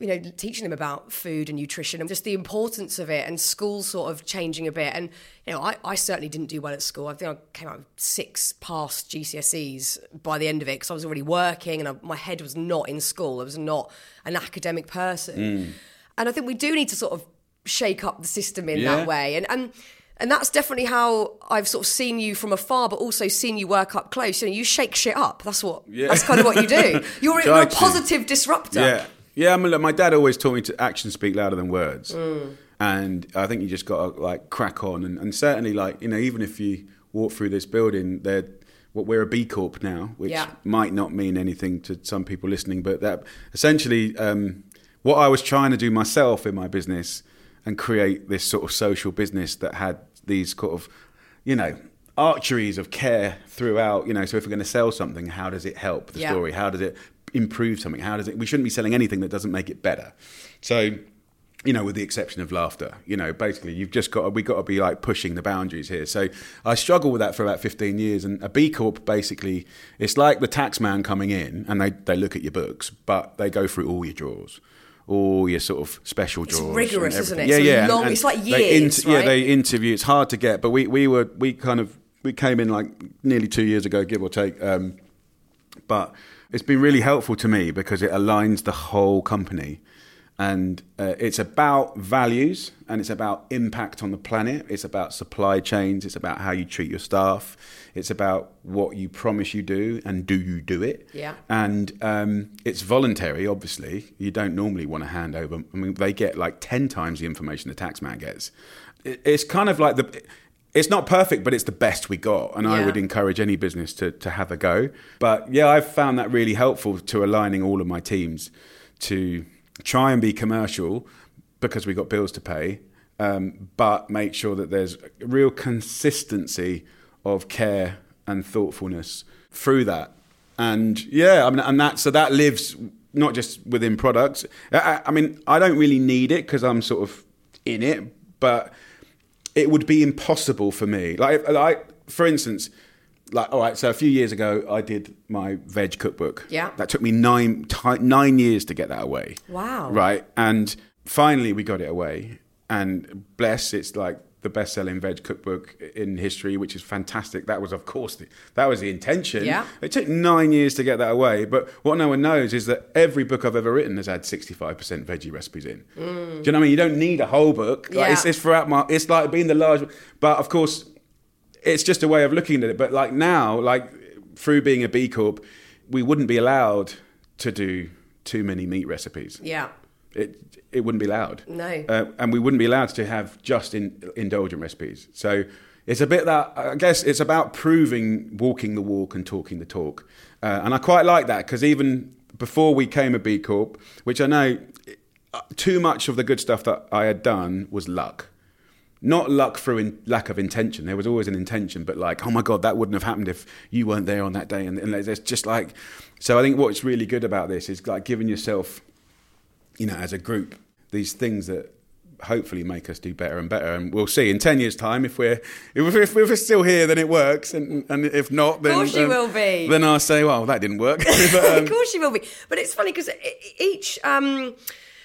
you know, teaching them about food and nutrition and just the importance of it and school sort of changing a bit. And, you know, I, I certainly didn't do well at school. I think I came out with six past GCSEs by the end of it because I was already working and I, my head was not in school. I was not an academic person. Mm. And I think we do need to sort of shake up the system in Yeah. that way. And, and, and that's definitely how I've sort of seen you from afar, but also seen you work up close. You know, you shake shit up. That's what. Yeah. That's kind of what you do. You're, <laughs> you're a positive disruptor. Yeah, yeah. I mean, look, my dad always taught me to actions speak louder than words, Mm. and I think you just got to like crack on, and, and certainly like you know, even if you walk through this building, there. What we're a B Corp now, which Yeah. might not mean anything to some people listening, but that essentially um, what I was trying to do myself in my business and create this sort of social business that had these sort of, you know, archeries of care throughout. You know, so if we're going to sell something, how does it help the Yeah. story? How does it improve something? How does it? We shouldn't be selling anything that doesn't make it better. So, you know, with the exception of laughter, you know, basically you've just got to, we got to be like pushing the boundaries here. So I struggled with that for about 15 years. And a B Corp basically, it's like the tax man coming in and they, they look at your books, but they go through all your drawers. All your sort of special drawers. and rigorous, isn't it? Yeah, It's yeah. long- it's like years, Yeah, right? they interview. It's hard to get, but we, we were we kind of we came in like nearly two years ago, give or take. Um, but it's been really helpful to me because it aligns the whole company. And uh, it's about values and it's about impact on the planet. It's about supply chains. It's about how you treat your staff. It's about what you promise you do and do you do it. Yeah. and um, it's voluntary obviously. You don't normally want to hand over i mean they get like 10 times the information the tax man gets. It's kind of like the it's not perfect, but it's the best we got. And I would encourage any business to, to have a go. But yeah, I've found that really helpful to aligning all of my teams to try and be commercial because we've got bills to pay, um, but make sure that there's real consistency of care and thoughtfulness through that. And yeah, I mean, and that so that lives not just within products. I- I mean, I don't really need it because I'm sort of in it, but it would be impossible for me. Like, like for instance, like all right. So a few years ago, I did my veg cookbook. Yeah. that took me nine ti nine years to get that away. Wow. Right, and finally we got it away, and bless, it's like the best-selling veg cookbook in history, which is fantastic. That was, of course, the, that was the intention. Yeah. It took nine years to get that away, but what no one knows is that every book I've ever written has had sixty-five percent veggie recipes in. Mm. Do you know what I mean? You don't need a whole book. Like, Yeah. it's, it's throughout my. It's like being the large, but of course, it's just a way of looking at it. But like now, like through being a B Corp, we wouldn't be allowed to do too many meat recipes. Yeah. It it wouldn't be allowed. No. uh, and we wouldn't be allowed to have just in, indulgent recipes. So it's a bit that I guess it's about proving walking the walk and talking the talk. Uh, and I quite like that because even before we came a B Corp, which I know uh, too much of the good stuff that I had done was luck. Not luck through in, lack of intention. There was always an intention, but like, oh my god, that wouldn't have happened if you weren't there on that day. And, and it's just like, so I think what's really good about this is like giving yourself you know, as a group, these things that hopefully make us do better and better. And we'll see in ten years' time if we're if, if we're still here, then it works, and, and if not, then course you um, will be. Then I'll say, well, that didn't work. <laughs> But, um, of course you will be. But it's funny because each um,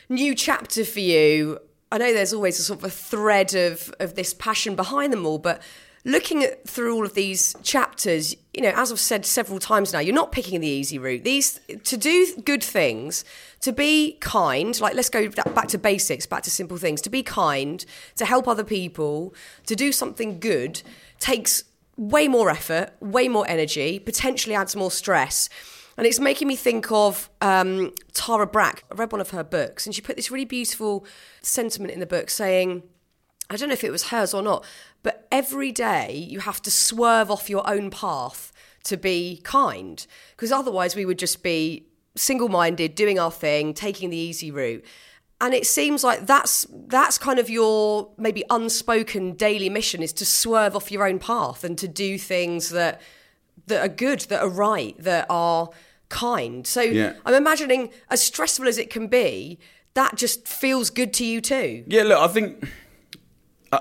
new chapter for you, I know there's always a sort of a thread of of this passion behind them all, but. Looking at through all of these chapters, you know, as I've said several times now, you're not picking the easy route. These to do good things, to be kind, like let's go back to basics, back to simple things. To be kind, to help other people, to do something good takes way more effort, way more energy, potentially adds more stress. And it's making me think of um, Tara Brach. I read one of her books, and she put this really beautiful sentiment in the book saying, I don't know if it was hers or not, but every day you have to swerve off your own path to be kind. Because otherwise, we would just be single minded, doing our thing, taking the easy route. And it seems like that's that's kind of your maybe unspoken daily mission is to swerve off your own path and to do things that that are good, that are right, that are kind. So Yeah. I'm imagining as stressful as it can be, that just feels good to you too. Yeah, look, I think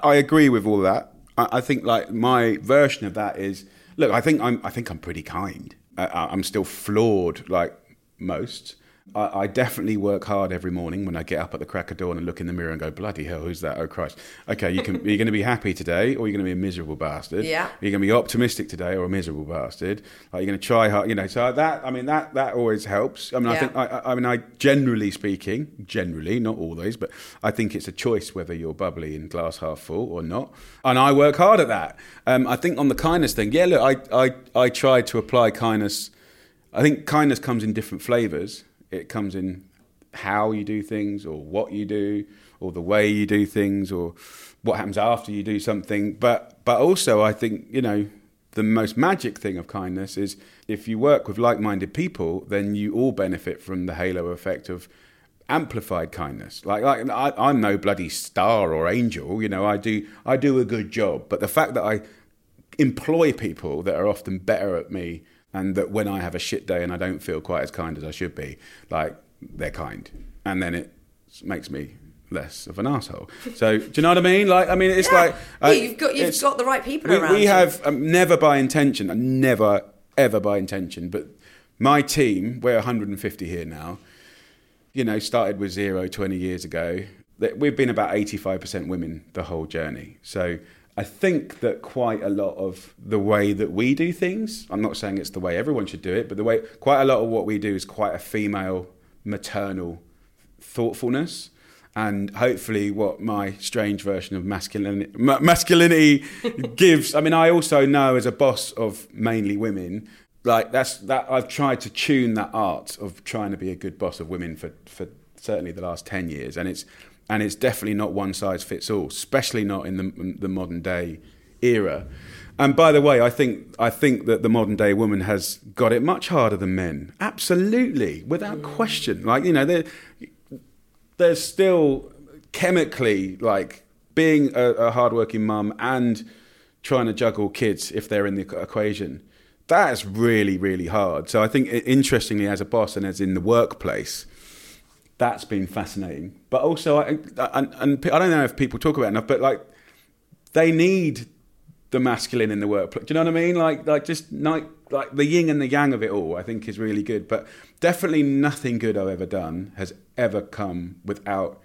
I agree with all that. I, I think like my version of that is look. I think I'm. I think I'm pretty kind. I- I'm still flawed, like most. I, I definitely work hard every morning when I get up at the crack of dawn and look in the mirror and go, "Bloody hell, who's that? Oh Christ!" Okay, you can. <laughs> you're going to be happy today, or you're going to be a miserable bastard. Yeah. You're going to be optimistic today, or a miserable bastard. Like you're going to try hard. You know. So that. I mean, that that always helps. I mean, I think. I, I I mean, I generally speaking, generally, not always, but I think it's a choice whether you're bubbly and glass half full or not. And I work hard at that. Um, I think on the kindness thing, yeah, look, I, I, I try to apply kindness. I think kindness comes in different flavors. It comes in how you do things or what you do or the way you do things or what happens after you do something. But, but also, I think, you know, the most magic thing of kindness is if you work with like-minded people, then you all benefit from the halo effect of amplified kindness. Like, like I, I'm no bloody star or angel, you know. I do I do a good job, but the fact that I employ people that are often better at me, and that when I have a shit day and I don't feel quite as kind as I should be, like they're kind, and then it makes me less of an asshole. So do you know what I mean? Like, I mean, it's Yeah. like Yeah, uh, you've got- you've got the right people we, around We have um, never by intention, never ever by intention, but my team, we're 150 here now. You know, started with zero 20 years ago. We've been about 85% women the whole journey. So I think that quite a lot of the way that we do things, I'm not saying it's the way everyone should do it, but the way quite a lot of what we do is quite a female, maternal thoughtfulness. And hopefully, what my strange version of masculinity, ma- masculinity <laughs> gives. I mean, I also know as a boss of mainly women, like that's that I've tried to tune that art of trying to be a good boss of women for for certainly the last ten years, and it's and it's definitely not one size fits all, especially not in the the modern day era. And by the way, I think I think that the modern day woman has got it much harder than men. Absolutely, without mm. question. Like you know, they're there's still chemically like being a, a hardworking mum and trying to juggle kids if they're in the equation. That is really, really hard. So I think, interestingly, as a boss and as in the workplace, that's been fascinating. But also, I, and, and I don't know if people talk about enough, but like they need the masculine in the workplace. Do you know what I mean? Like, like just like like the yin and the yang of it all. I think is really good. But definitely nothing good I've ever done has ever come without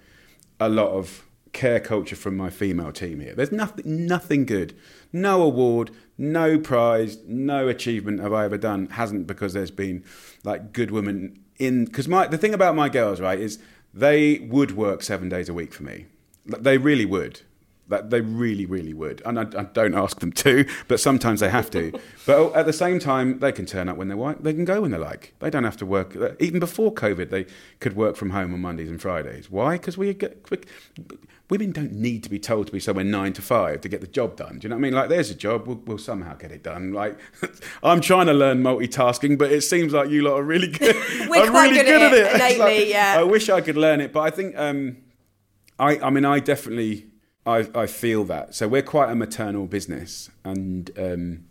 a lot of care culture from my female team here. There's nothing nothing good. No award, no prize, no achievement have I ever done hasn't because there's been like good women in because my the thing about my girls right is they would work seven days a week for me. They really would. That they really, really would, and I, I, don't ask them to, but sometimes they have to. <laughs> but at the same time, they can turn up when they want. They can go when they like. They don't have to work. Even before COVID, they could work from home on Mondays and Fridays. Why? Because we get quick. Women don't need to be told to be somewhere nine to five to get the job done. Do you know what I mean? Like, there's a job. We'll, we'll somehow get it done. Like, <laughs> I'm trying to learn multitasking, but it seems like you lot are really good. <laughs> We're I'm quite really good, good at it, It's <laughs> lately. like, yeah. I wish I could learn it, but I think. Um, I, I mean, I definitely I, I feel that. So we're quite a maternal business, and um,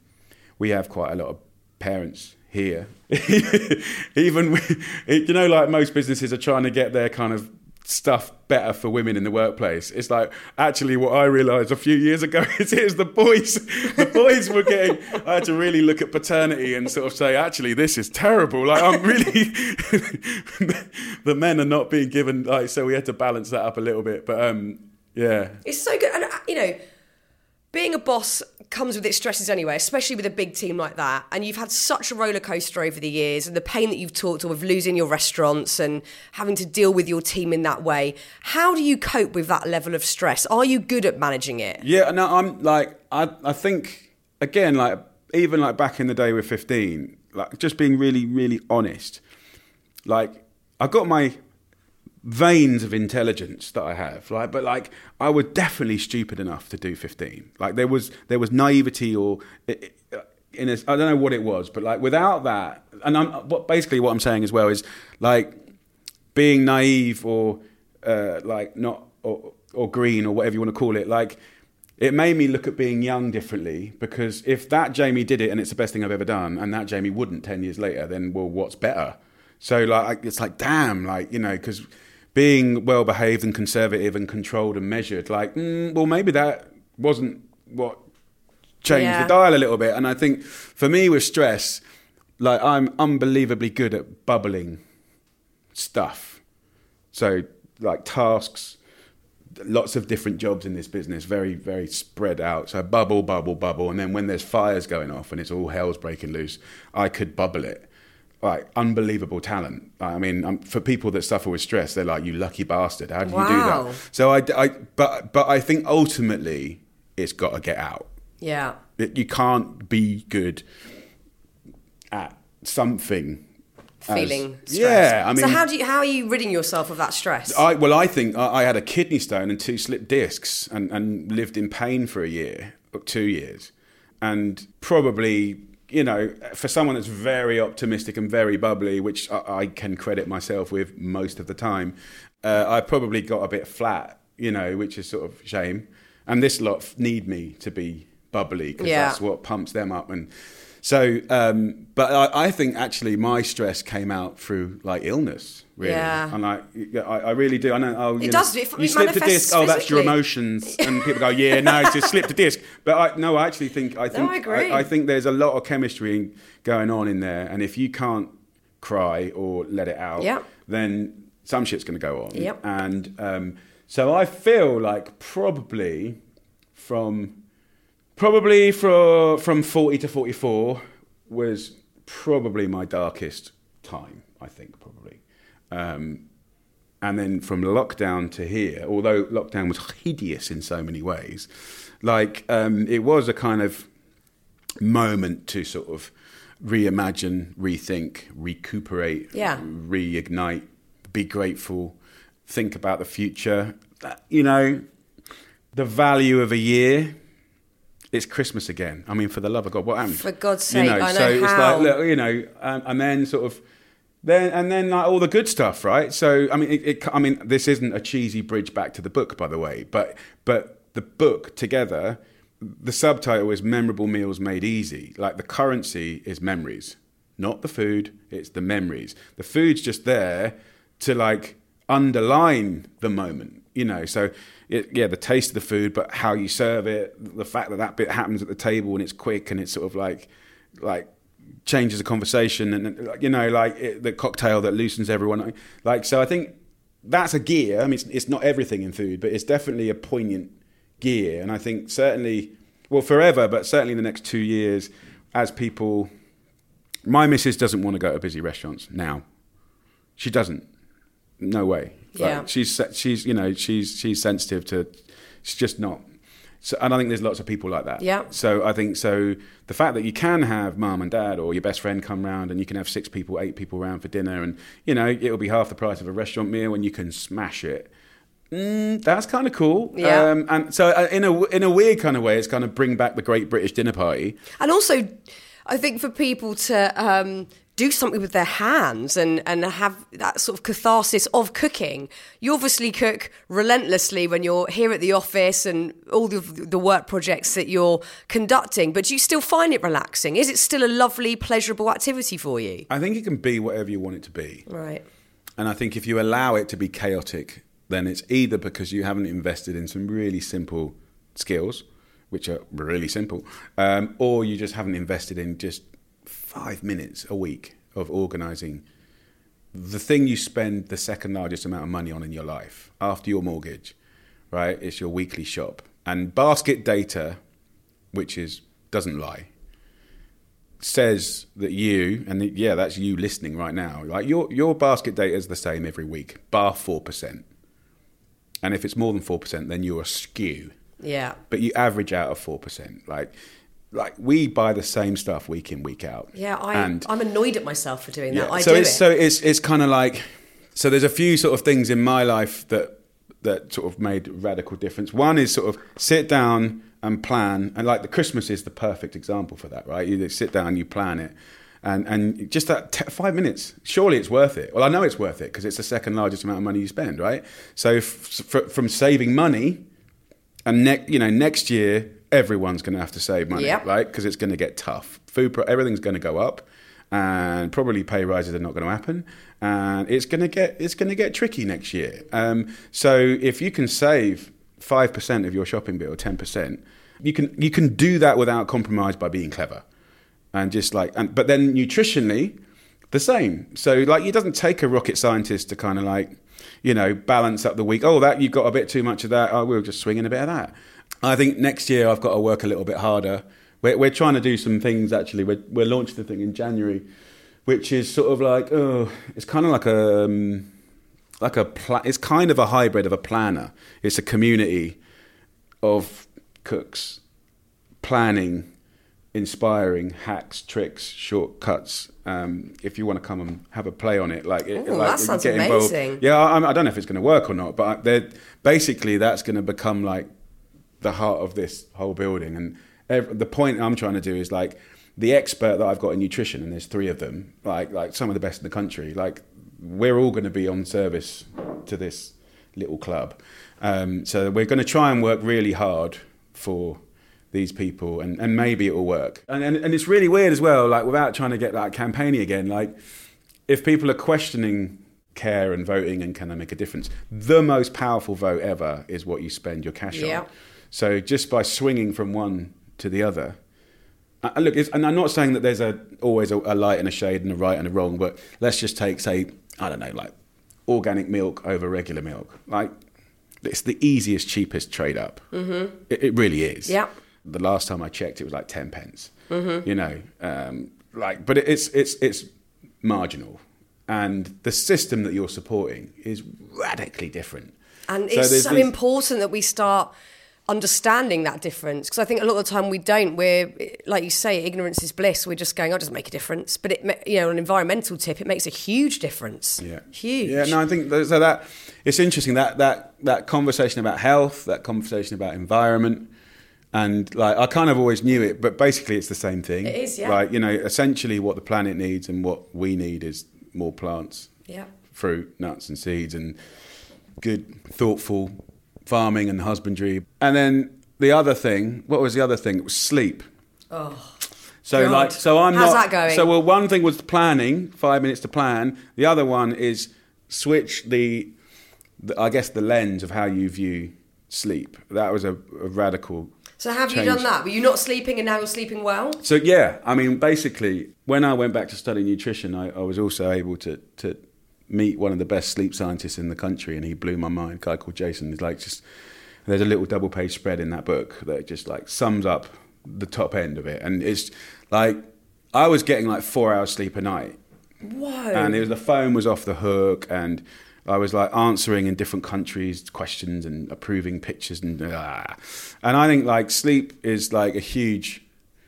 we have quite a lot of parents here. Even you know, like most businesses are trying to get their kind of stuff better for women in the workplace. It's like actually what I realised a few years ago <laughs> is it the boys. The boys were getting. I had to really look at paternity and sort of say, actually, this is terrible. Like I'm really. <laughs> the men are not being given like so we had to balance that up a little bit, but um, yeah. It's so good. And, uh, you know, being a boss comes with its stresses anyway, especially with a big team like that. And you've had such a roller coaster over the years, and the pain that you've talked of losing your restaurants and having to deal with your team in that way. How do you cope with that level of stress? Are you good at managing it? Yeah, no, I'm like, I, I think, again, like, even like back in the day with 15, like, just being really, really honest, like, I got my veins of intelligence that I have. Like, but like I was definitely stupid enough to do 15. Like there was there was naivety or in a, I don't know what it was, but like without that, and I'm what basically what I'm saying as well is like being naive or uh, like not or, or green or whatever you want to call it, like. It made me look at being young differently because if that Jamie did it and it's the best thing I've ever done, and that Jamie wouldn't 10 years later, then well, what's better? So like it's like damn, like you know, because being well behaved and conservative and controlled and measured, like, mm, well, maybe that wasn't what changed Yeah. the dial a little bit. And I think for me with stress, like, I'm unbelievably good at bubbling stuff. So, like, tasks, lots of different jobs in this business, very, very spread out. So, bubble, bubble, bubble. And then when there's fires going off and it's all hell's breaking loose, I could bubble it like unbelievable talent. I mean, um, for people that suffer with stress, they're like, "You lucky bastard! How do you do that?" So I, I, but but I think ultimately it's got to get out. Yeah. It- You can't be good at something. Feeling stressed. yeah, I mean, so how do you how are you ridding yourself of that stress? I, well, I think I, I had a kidney stone and two slipped discs, and, and lived in pain for a year, two years, and probably, you know, for someone that's very optimistic and very bubbly, which I, I can credit myself with most of the time, uh, I probably got a bit flat, you know, which is sort of shame. And this lot need me to be bubbly because Yeah. that's what pumps them up and. So, um, but I, I think actually my stress came out through like illness, really. Yeah. And like, I, I really do. I know. Oh, you know, does, it- you it a manifests disc. Oh, that's your emotions. <laughs> And people go, yeah, no, it's just slipped a disc. But I, no, I actually think I think I agree. I, think there's a lot of chemistry going on in there, and if you can't cry or let it out, Yep. then some shit's going to go on. Yep. And um, so I feel like probably from probably from from 40 to 44 was probably my darkest time i think probably um, and then from lockdown to here although lockdown was hideous in so many ways like um, it was a kind of moment to sort of reimagine rethink recuperate Yeah. reignite be grateful think about the future you know the value of a year it's Christmas again. I mean, for the love of God, what happened? For God's you sake, know, I know so it's like, look, you know, um, and then sort of, then and then like all the good stuff, right? So I mean, it, it, I mean, this isn't a cheesy bridge back to the book, by the way, but but the book together, the subtitle is "Memorable Meals Made Easy." Like the currency is memories, not the food. It's the memories. The food's just there to like underline the moment. You know, so it, yeah, the taste of the food, but how you serve it, the fact that that bit happens at the table and it's quick and it's sort of like like changes the conversation and you know like it, the cocktail that loosens everyone like so i think that's a gear. I mean it's, it's, not everything in food but it's definitely a poignant gear. And i think certainly well forever but certainly in the next two years as people my missus doesn't want to go to busy restaurants now. She doesn't. No way yeah. Like, she's she's you know she's she's sensitive to she's just not so, and I think there's lots of people like that. Yeah. So I think so. The fact that you can have mum and dad or your best friend come round and you can have six people, eight people round for dinner, and you know it'll be half the price of a restaurant meal, and you can smash it. Mm, that's kind of cool. Yeah. Um, and so uh, in a in a weird kind of way, it's kind of bring back the Great British Dinner Party. And also, I think for people to um, do something with their hands and, and have that sort of catharsis of cooking. You obviously cook relentlessly when you're here at the office and all the, the work projects that you're conducting, but do you still find it relaxing? Is it still a lovely, pleasurable activity for you? I think it can be whatever you want it to be. Right. And I think if you allow it to be chaotic, then it's either because you haven't invested in some really simple skills, which are really simple, um, or you just haven't invested in just five minutes a week of organising the thing you spend the second largest amount of money on in your life after your mortgage, right? It's your weekly shop. And basket data, which is doesn't lie, says that you and yeah, that's you listening right now. Like your your basket data is the same every week, bar four percent. And if it's more than four percent, then you're a skew. Yeah. But you average out of four percent. Like like we buy the same stuff week in week out. Yeah, I, and, I'm annoyed at myself for doing that. I so do it's it. so it's it's kind of like so there's a few sort of things in my life that that sort of made radical difference. One is sort of sit down and plan, and like the Christmas is the perfect example for that, right? You sit down, and you plan it, and and just that t- five minutes. Surely it's worth it. Well, I know it's worth it because it's the second largest amount of money you spend, right? So f- from saving money, and ne- you know next year everyone's going to have to save money, Yep. right? Because it's going to get tough. Food, pro- everything's going to go up, and probably pay rises are not going to happen, and it's going to get it's going to get tricky next year. Um, so if you can save five percent of your shopping bill, ten percent, you can you can do that without compromise by being clever, and just like and but then nutritionally, the same. So like it doesn't take a rocket scientist to kind of like you know balance up the week. Oh, that you've got a bit too much of that. Oh, we'll just swing in a bit of that. I think next year I've got to work a little bit harder. We're, we're trying to do some things actually. We're, we're launching the thing in January, which is sort of like oh, it's kind of like a um, like a pla- it's kind of a hybrid of a planner. It's a community of cooks planning, inspiring hacks, tricks, shortcuts. Um, if you want to come and have a play on it, like, it, like that sounds get involved. amazing. Yeah, I, I don't know if it's going to work or not, but basically that's going to become like the heart of this whole building. And ev the point I'm trying to do is like the expert that I've got in nutrition, and there's three of them, like like some of the best in the country. Like we're all going to be on service to this little club. Um, so we're going to try and work really hard for these people and, and maybe it will work. And, and and it's really weird as well, like without trying to get that campaigny again, like if people are questioning care and voting and can I make a difference, the most powerful vote ever is what you spend your cash Yeah. on. So just by swinging from one to the other, uh, look, it's, and I'm not saying that there's a always a, a light and a shade and a right and a wrong, but let's just take, say, I don't know, like organic milk over regular milk. Like it's the easiest, cheapest trade up. Mm-hmm. It, it really is. Yeah. The last time I checked, it was like ten pence. Mm-hmm. You know, um, like, but it's it's it's marginal, and the system that you're supporting is radically different. And So it's so these- important that we start understanding that difference because I think a lot of the time we don't. We're like you say, ignorance is bliss. We're just going, "Oh, it doesn't make a difference." But it, you know, an environmental tip, it makes a huge difference. Yeah, huge. Yeah, no, I think so. That it's interesting that that that conversation about health, that conversation about environment, and like I kind of always knew it, but basically it's the same thing. It is, yeah. Like you know, essentially what the planet needs and what we need is more plants, Yeah. fruit, nuts, and seeds, and good, thoughtful farming and husbandry. And then the other thing, what was the other thing? It was sleep. Oh. So God. like, so I'm How's not. that going? So well, one thing was planning, five minutes to plan. The other one is switch the the, I guess the lens of how you view sleep. That was a, a radical. So have you done that? Were you not sleeping and now you're sleeping well? So yeah, I mean, basically, when I went back to study nutrition, I, I was also able to to meet one of the best sleep scientists in the country, and he blew my mind. A guy called Jason. He's like just there's a little double page spread in that book that just like sums up the top end of it, and it's like I was getting like four hours sleep a night, Whoa. and it was the phone was off the hook, and I was like answering in different countries questions and approving pictures and ah. and I think like sleep is like a huge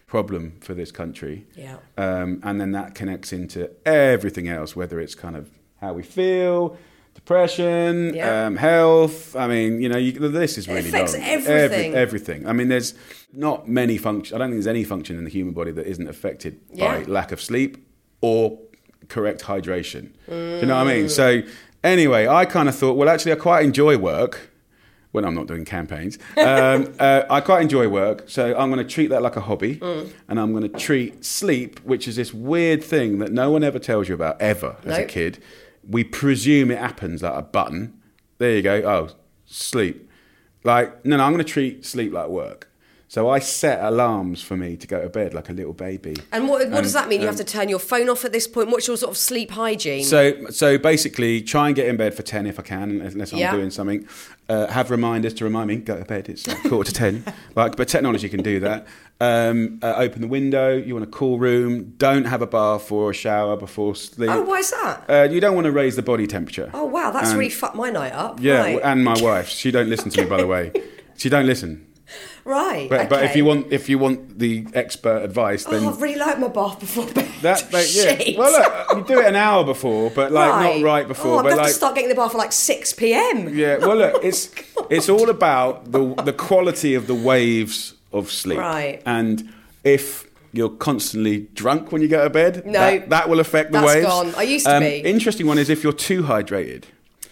problem for this country. Yeah. Um, and then that connects into everything else, whether it's kind of how we feel, depression, Yeah. um, health. I mean, you know, you, the list is It really affects long. everything. everything. I mean, there's not many functions. I don't think there's any function in the human body that isn't affected Yeah. by lack of sleep or correct hydration. Do you know what I mean? So, anyway, I kind of thought, well, actually, I quite enjoy work when I'm not doing campaigns. Um, <laughs> uh, I quite enjoy work, so I'm going to treat that like a hobby, Mm. and I'm going to treat sleep, which is this weird thing that no one ever tells you about ever as a kid. We presume it happens like a button. There you go. Oh, sleep. Like no, no. I'm going to treat sleep like work. So I set alarms for me to go to bed like a little baby. and what, what does Um, that mean? You um, have to turn your phone off at this point. What's your sort of sleep hygiene? So, so basically, try and get in bed for ten if I can, unless I'm Yeah. doing something. Uh, have reminders to remind me go to bed. It's like quarter to ten. <laughs> Like, but technology can do that. Um, uh, open the window. You want a cool room. Don't have a bath or a shower before sleep. oh, why is that? Uh, you don't want to raise the body temperature. oh, wow, that's and- really fucked my night up. Yeah, right. and my wife. She don't listen to me, by the way. <laughs> She don't listen. Right. But, but if you want, if you want the expert advice, oh, then Oh, I really like my bath before bed. that, <laughs> that yeah. Well, look, uh, you do it an hour before, but like not right before. Oh, but like to start getting in the bath at like six p.m. Yeah, <laughs> well, look, it's it's all about the the quality of the waves of sleep, Right. And if you're constantly drunk when you go to bed, No. that, that will affect the That's waves. gone. I used to um, be. Interesting one is if you're too hydrated.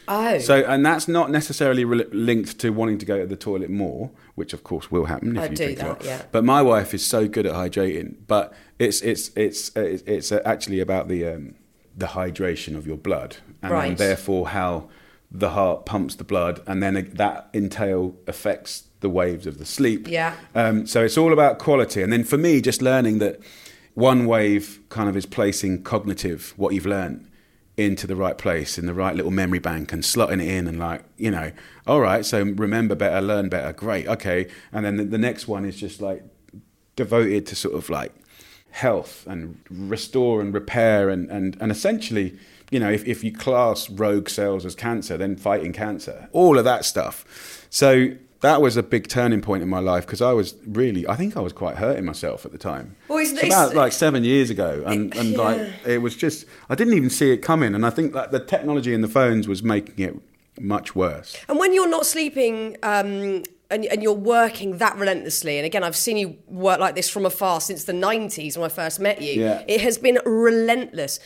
Oh, So, and that's not necessarily re- linked to wanting to go to the toilet more, which of course will happen if I you do drink that, yeah. But my wife is so good at hydrating, but it's it's it's uh, it's, it's uh, actually about the um, the hydration of your blood, and Right. therefore how the heart pumps the blood, and then that entail affects the waves of the sleep. Yeah. Um, so it's all about quality, and then for me, just learning that one wave kind of is placing cognitive what you've learned into the right place in the right little memory bank and slotting it in and like you know all right so remember better learn better great okay. And then the, the next one is just like devoted to sort of like health and restore and repair and and, and essentially you know if, if you class rogue cells as cancer then fighting cancer all of that stuff. So that was a big turning point in my life because I was really, I think I was quite hurting myself at the time. Well, it's- It's about like seven years ago, and, and yeah. like it was just, I didn't even see it coming, and I think that the technology in the phones was making it much worse. And when you're not sleeping um, and, and you're working that relentlessly, and again, I've seen you work like this from afar since the 90s when I first met you, Yeah. it has been relentless.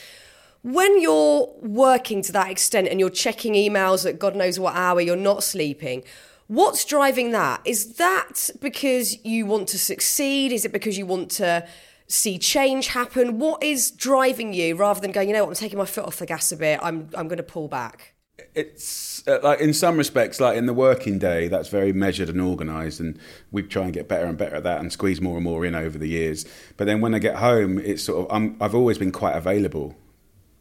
When you're working to that extent and you're checking emails at God knows what hour, you're not sleeping. What's driving that? Is that because you want to succeed? Is it because you want to see change happen? What is driving you rather than going, you know what, I'm taking my foot off the gas a bit, I'm, I'm going to pull back? it's uh, like in some respects like in the working day that's very measured and organized and we try and get better and better at that and squeeze more and more in over the years but then when i get home it's sort of I'm, i've always been quite available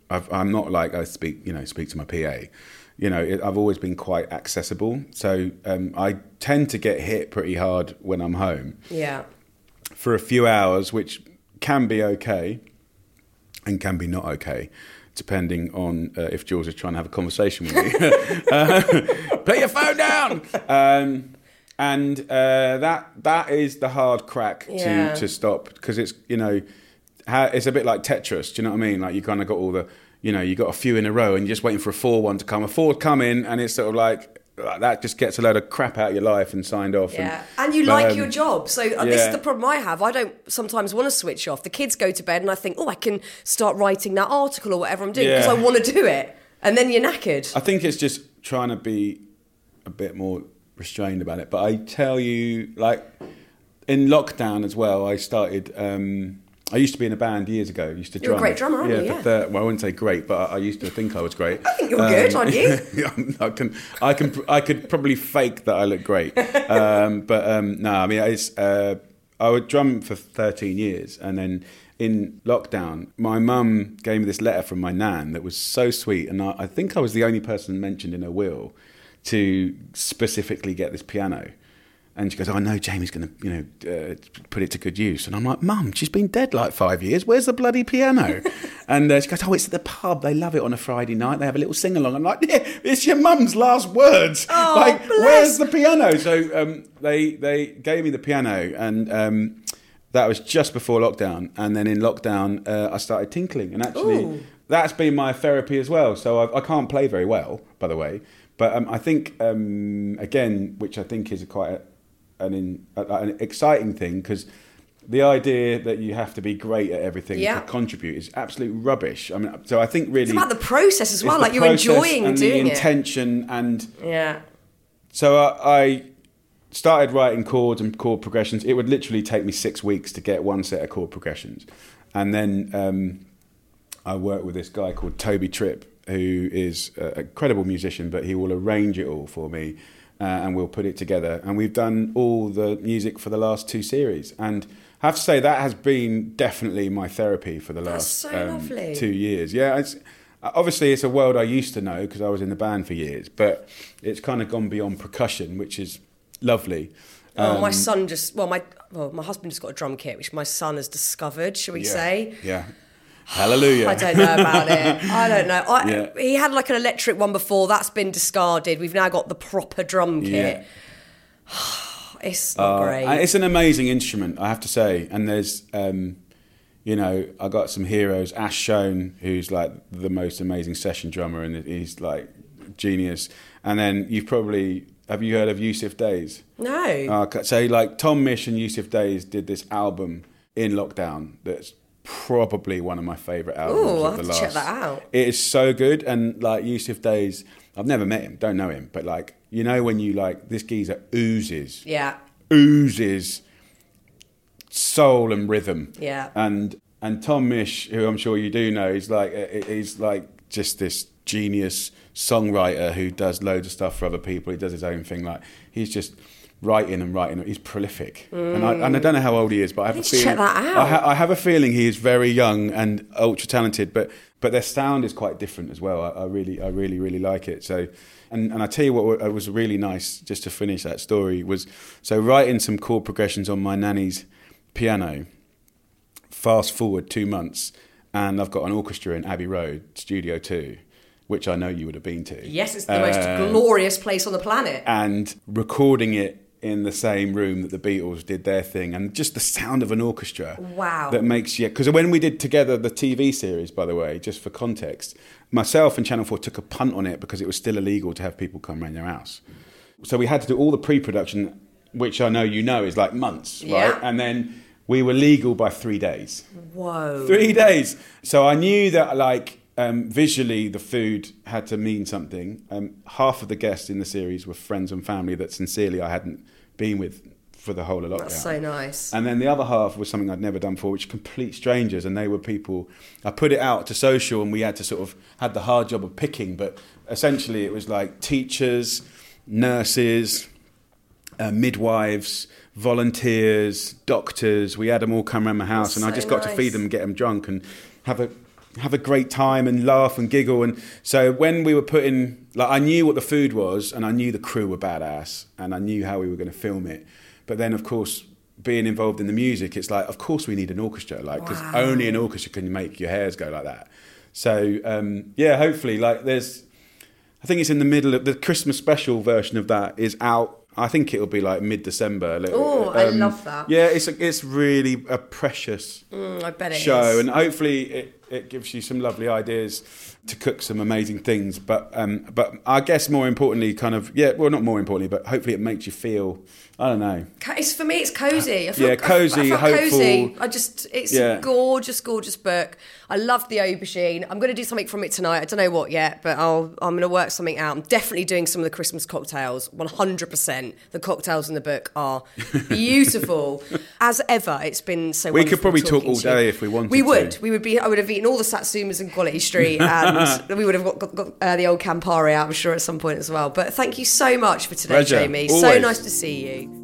I've, i'm not like i speak you know speak to my pa you know it, i've always been quite accessible so um, i tend to get hit pretty hard when i'm home Yeah. for a few hours, which can be okay and can be not okay, depending on uh, if Jules is trying to have a conversation with you. <laughs> <laughs> uh, put your phone down. Um, and uh, that that is the hard crack Yeah. to, to stop because it's you know how, it's a bit like Tetris. Do you know what I mean? Like you kind of got all the you know you got a few in a row and you're just waiting for a four one to come. A four come in and it's sort of like that just gets a load of crap out of your life and signed off. Yeah, and you like um, your job. So uh, this is the problem I have. I don't sometimes want to switch off. The kids go to bed, and I think, oh, I can start writing that article or whatever I'm doing because Yeah. I want to do it. And then you're knackered. I think it's just trying to be a bit more restrained about it. But I tell you, like in lockdown as well, I started. Um, I used to be in a band years ago. I used to You're a drum. great drummer, aren't yeah, you? Yeah. thir- well, I wouldn't say great, but I, I used to think I was great. I think you're good, aren't you? <laughs> I can, I can, I could probably fake that I look great. Um, <laughs> but um, no, I mean, it's, uh, I would drum for 13 years, and then in lockdown, my mum gave me this letter from my nan that was so sweet, and I, I think I was the only person mentioned in her will to specifically get this piano. And she goes, oh, I know Jamie's going to, you know, uh, put it to good use. And I'm like, Mum, she's been dead like five years. Where's the bloody piano? <laughs> and uh, she goes, Oh, it's at the pub. They love it on a Friday night. They have a little sing along. I'm like, Yeah, it's your mum's last words. Oh, <laughs> like, bless. where's the piano? So um, they they gave me the piano, and um, that was just before lockdown. And then in lockdown, uh, I started tinkling, and actually, Ooh. that's been my therapy as well. So I, I can't play very well, by the way. But um, I think um, again, which I think is a quite a, an in, an exciting thing because the idea that you have to be great at everything Yeah. to contribute is absolute rubbish. I mean, so I think really It's about the process as well. Like you're enjoying and doing the it. intention and Yeah. so I, I started writing chords and chord progressions. It would literally take me six weeks to get one set of chord progressions, and then um, I worked with this guy called Toby Tripp, who is a a credible musician, but he will arrange it all for me, uh, and we'll put it together. And we've done all the music for the last two series, and I have to say that has been definitely my therapy for the last um, so lovely. two years. Yeah, it's, obviously it's a world I used to know because I was in the band for years, but it's kind of gone beyond percussion, which is lovely. Oh, Um, my son just well, my well, my husband just got a drum kit, which my son has discovered. Shall we yeah, say? Yeah. Hallelujah. I don't know about it. <laughs> I don't know. I, Yeah. He had like an electric one before. That's been discarded. We've now got the proper drum kit. <sighs> It's not Uh, great. it's an amazing instrument, I have to say. And there's, um, you know, I got some heroes. Ash Soan, who's like the most amazing session drummer, and he's like genius. And then you've probably have you heard of Yussef Dayes? no. Okay, so like Tom Misch and Yussef Dayes did this album in lockdown. That's probably one of my favourite albums. Ooh, I'll have the to check last. that out. It is so good, and like Yussef Dayes, I've never met him, don't know him, but like you know when you like this geezer oozes, yeah. oozes soul and rhythm. Yeah. And and Tom Misch, who I'm sure you do know, is like he's like just this genius songwriter who does loads of stuff for other people. He does his own thing. Like he's just writing and writing. He's prolific, and, I, and I don't know how old he is, but I have a to check feeling that out. I, ha- I have a feeling he is very young and ultra talented, but but their sound is quite different as well. I, I really I really really like it. So. And, and I tell you what wa- was really nice, just to finish that story, was so writing some chord progressions on my nanny's piano. Fast forward two months, and I've got an orchestra in Abbey Road, Studio Two, which I know you would have been to. Yes, it's the most Um, glorious place on the planet. and recording it in the same room that the Beatles did their thing, and just the sound of an orchestra. Wow. That makes you because when we did together the TV series, by the way, just for context, myself and Channel Four took a punt on it because it was still illegal to have people come around your house. So we had to do all the pre-production, which I know you know is like months, Yeah. right? And then we were legal by three days. Whoa. Three days. So I knew that, like, um, visually, the food had to mean something. Um, half of the guests in the series were friends and family that sincerely I hadn't been with for the whole of lockdown. That's so nice. And then the other half was something I'd never done before, which complete strangers, and they were people. I put it out to social, and we had to sort of had the hard job of picking, but essentially it was like teachers, nurses, uh, midwives, volunteers, doctors. We had them all come around my house, That's and I just got to feed them, and get them drunk, and have a have a great time and laugh and giggle. And so when we were putting, like, I knew what the food was, and I knew the crew were badass, and I knew how we were going to film it. But then, of course. Being involved in the music, it's like, of course, we need an orchestra, like, because Wow. only an orchestra can make your hairs go like that. So, um, yeah, hopefully, like, there's, I think it's in the middle of the Christmas special version of that is out. I think it'll be like mid December. Oh, I love that. Yeah, it's a, it's really a precious Mm, I bet it show, is. and hopefully it it gives you some lovely ideas to cook some amazing things. But um, but I guess more importantly, kind of yeah, well not more importantly, but hopefully it makes you feel I don't know. It's for me. It's cozy. I feel, Yeah, cosy, I, I hopeful. cozy. I just. It's Yeah. a gorgeous, gorgeous book. I love the aubergine. I'm going to do something from it tonight. I don't know what yet, but I'll. I'm going to work something out. I'm definitely doing some of the Christmas cocktails. 100. percent The cocktails in the book are beautiful. <laughs> As ever, it's been so. We could probably talk all day if we wanted We would. to. We would be. I would have eaten all the satsumas in Quality Street, and <laughs> <laughs> we would have got, got, got uh, the old Campari out. I'm sure at some point as well. But thank you so much for today, Pleasure. Jamie. So nice to see you.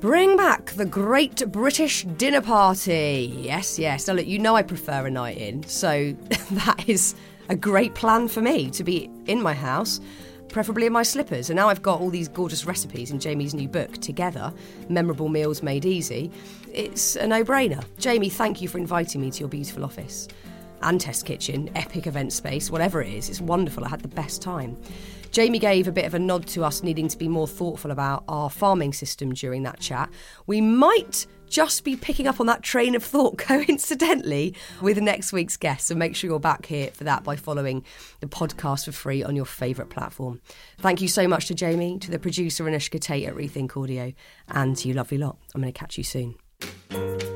Bring back the Great British Dinner Party. Yes, yes. Now, look, you know I prefer a night in, so <laughs> that is a great plan for me to be in my house, preferably in my slippers. And now I've got all these gorgeous recipes in Jamie's new book together Memorable Meals Made Easy. It's a no brainer. Jamie, thank you for inviting me to your beautiful office and test kitchen, epic event space, whatever it is. It's wonderful. I had the best time. Jamie gave a bit of a nod to us needing to be more thoughtful about our farming system during that chat. We might just be picking up on that train of thought <laughs> coincidentally with next week's guest. So make sure you're back here for that by following the podcast for free on your favourite platform. Thank you so much to Jamie, to the producer Anushka Tate at Rethink Audio, and to you lovely lot. I'm going to catch you soon.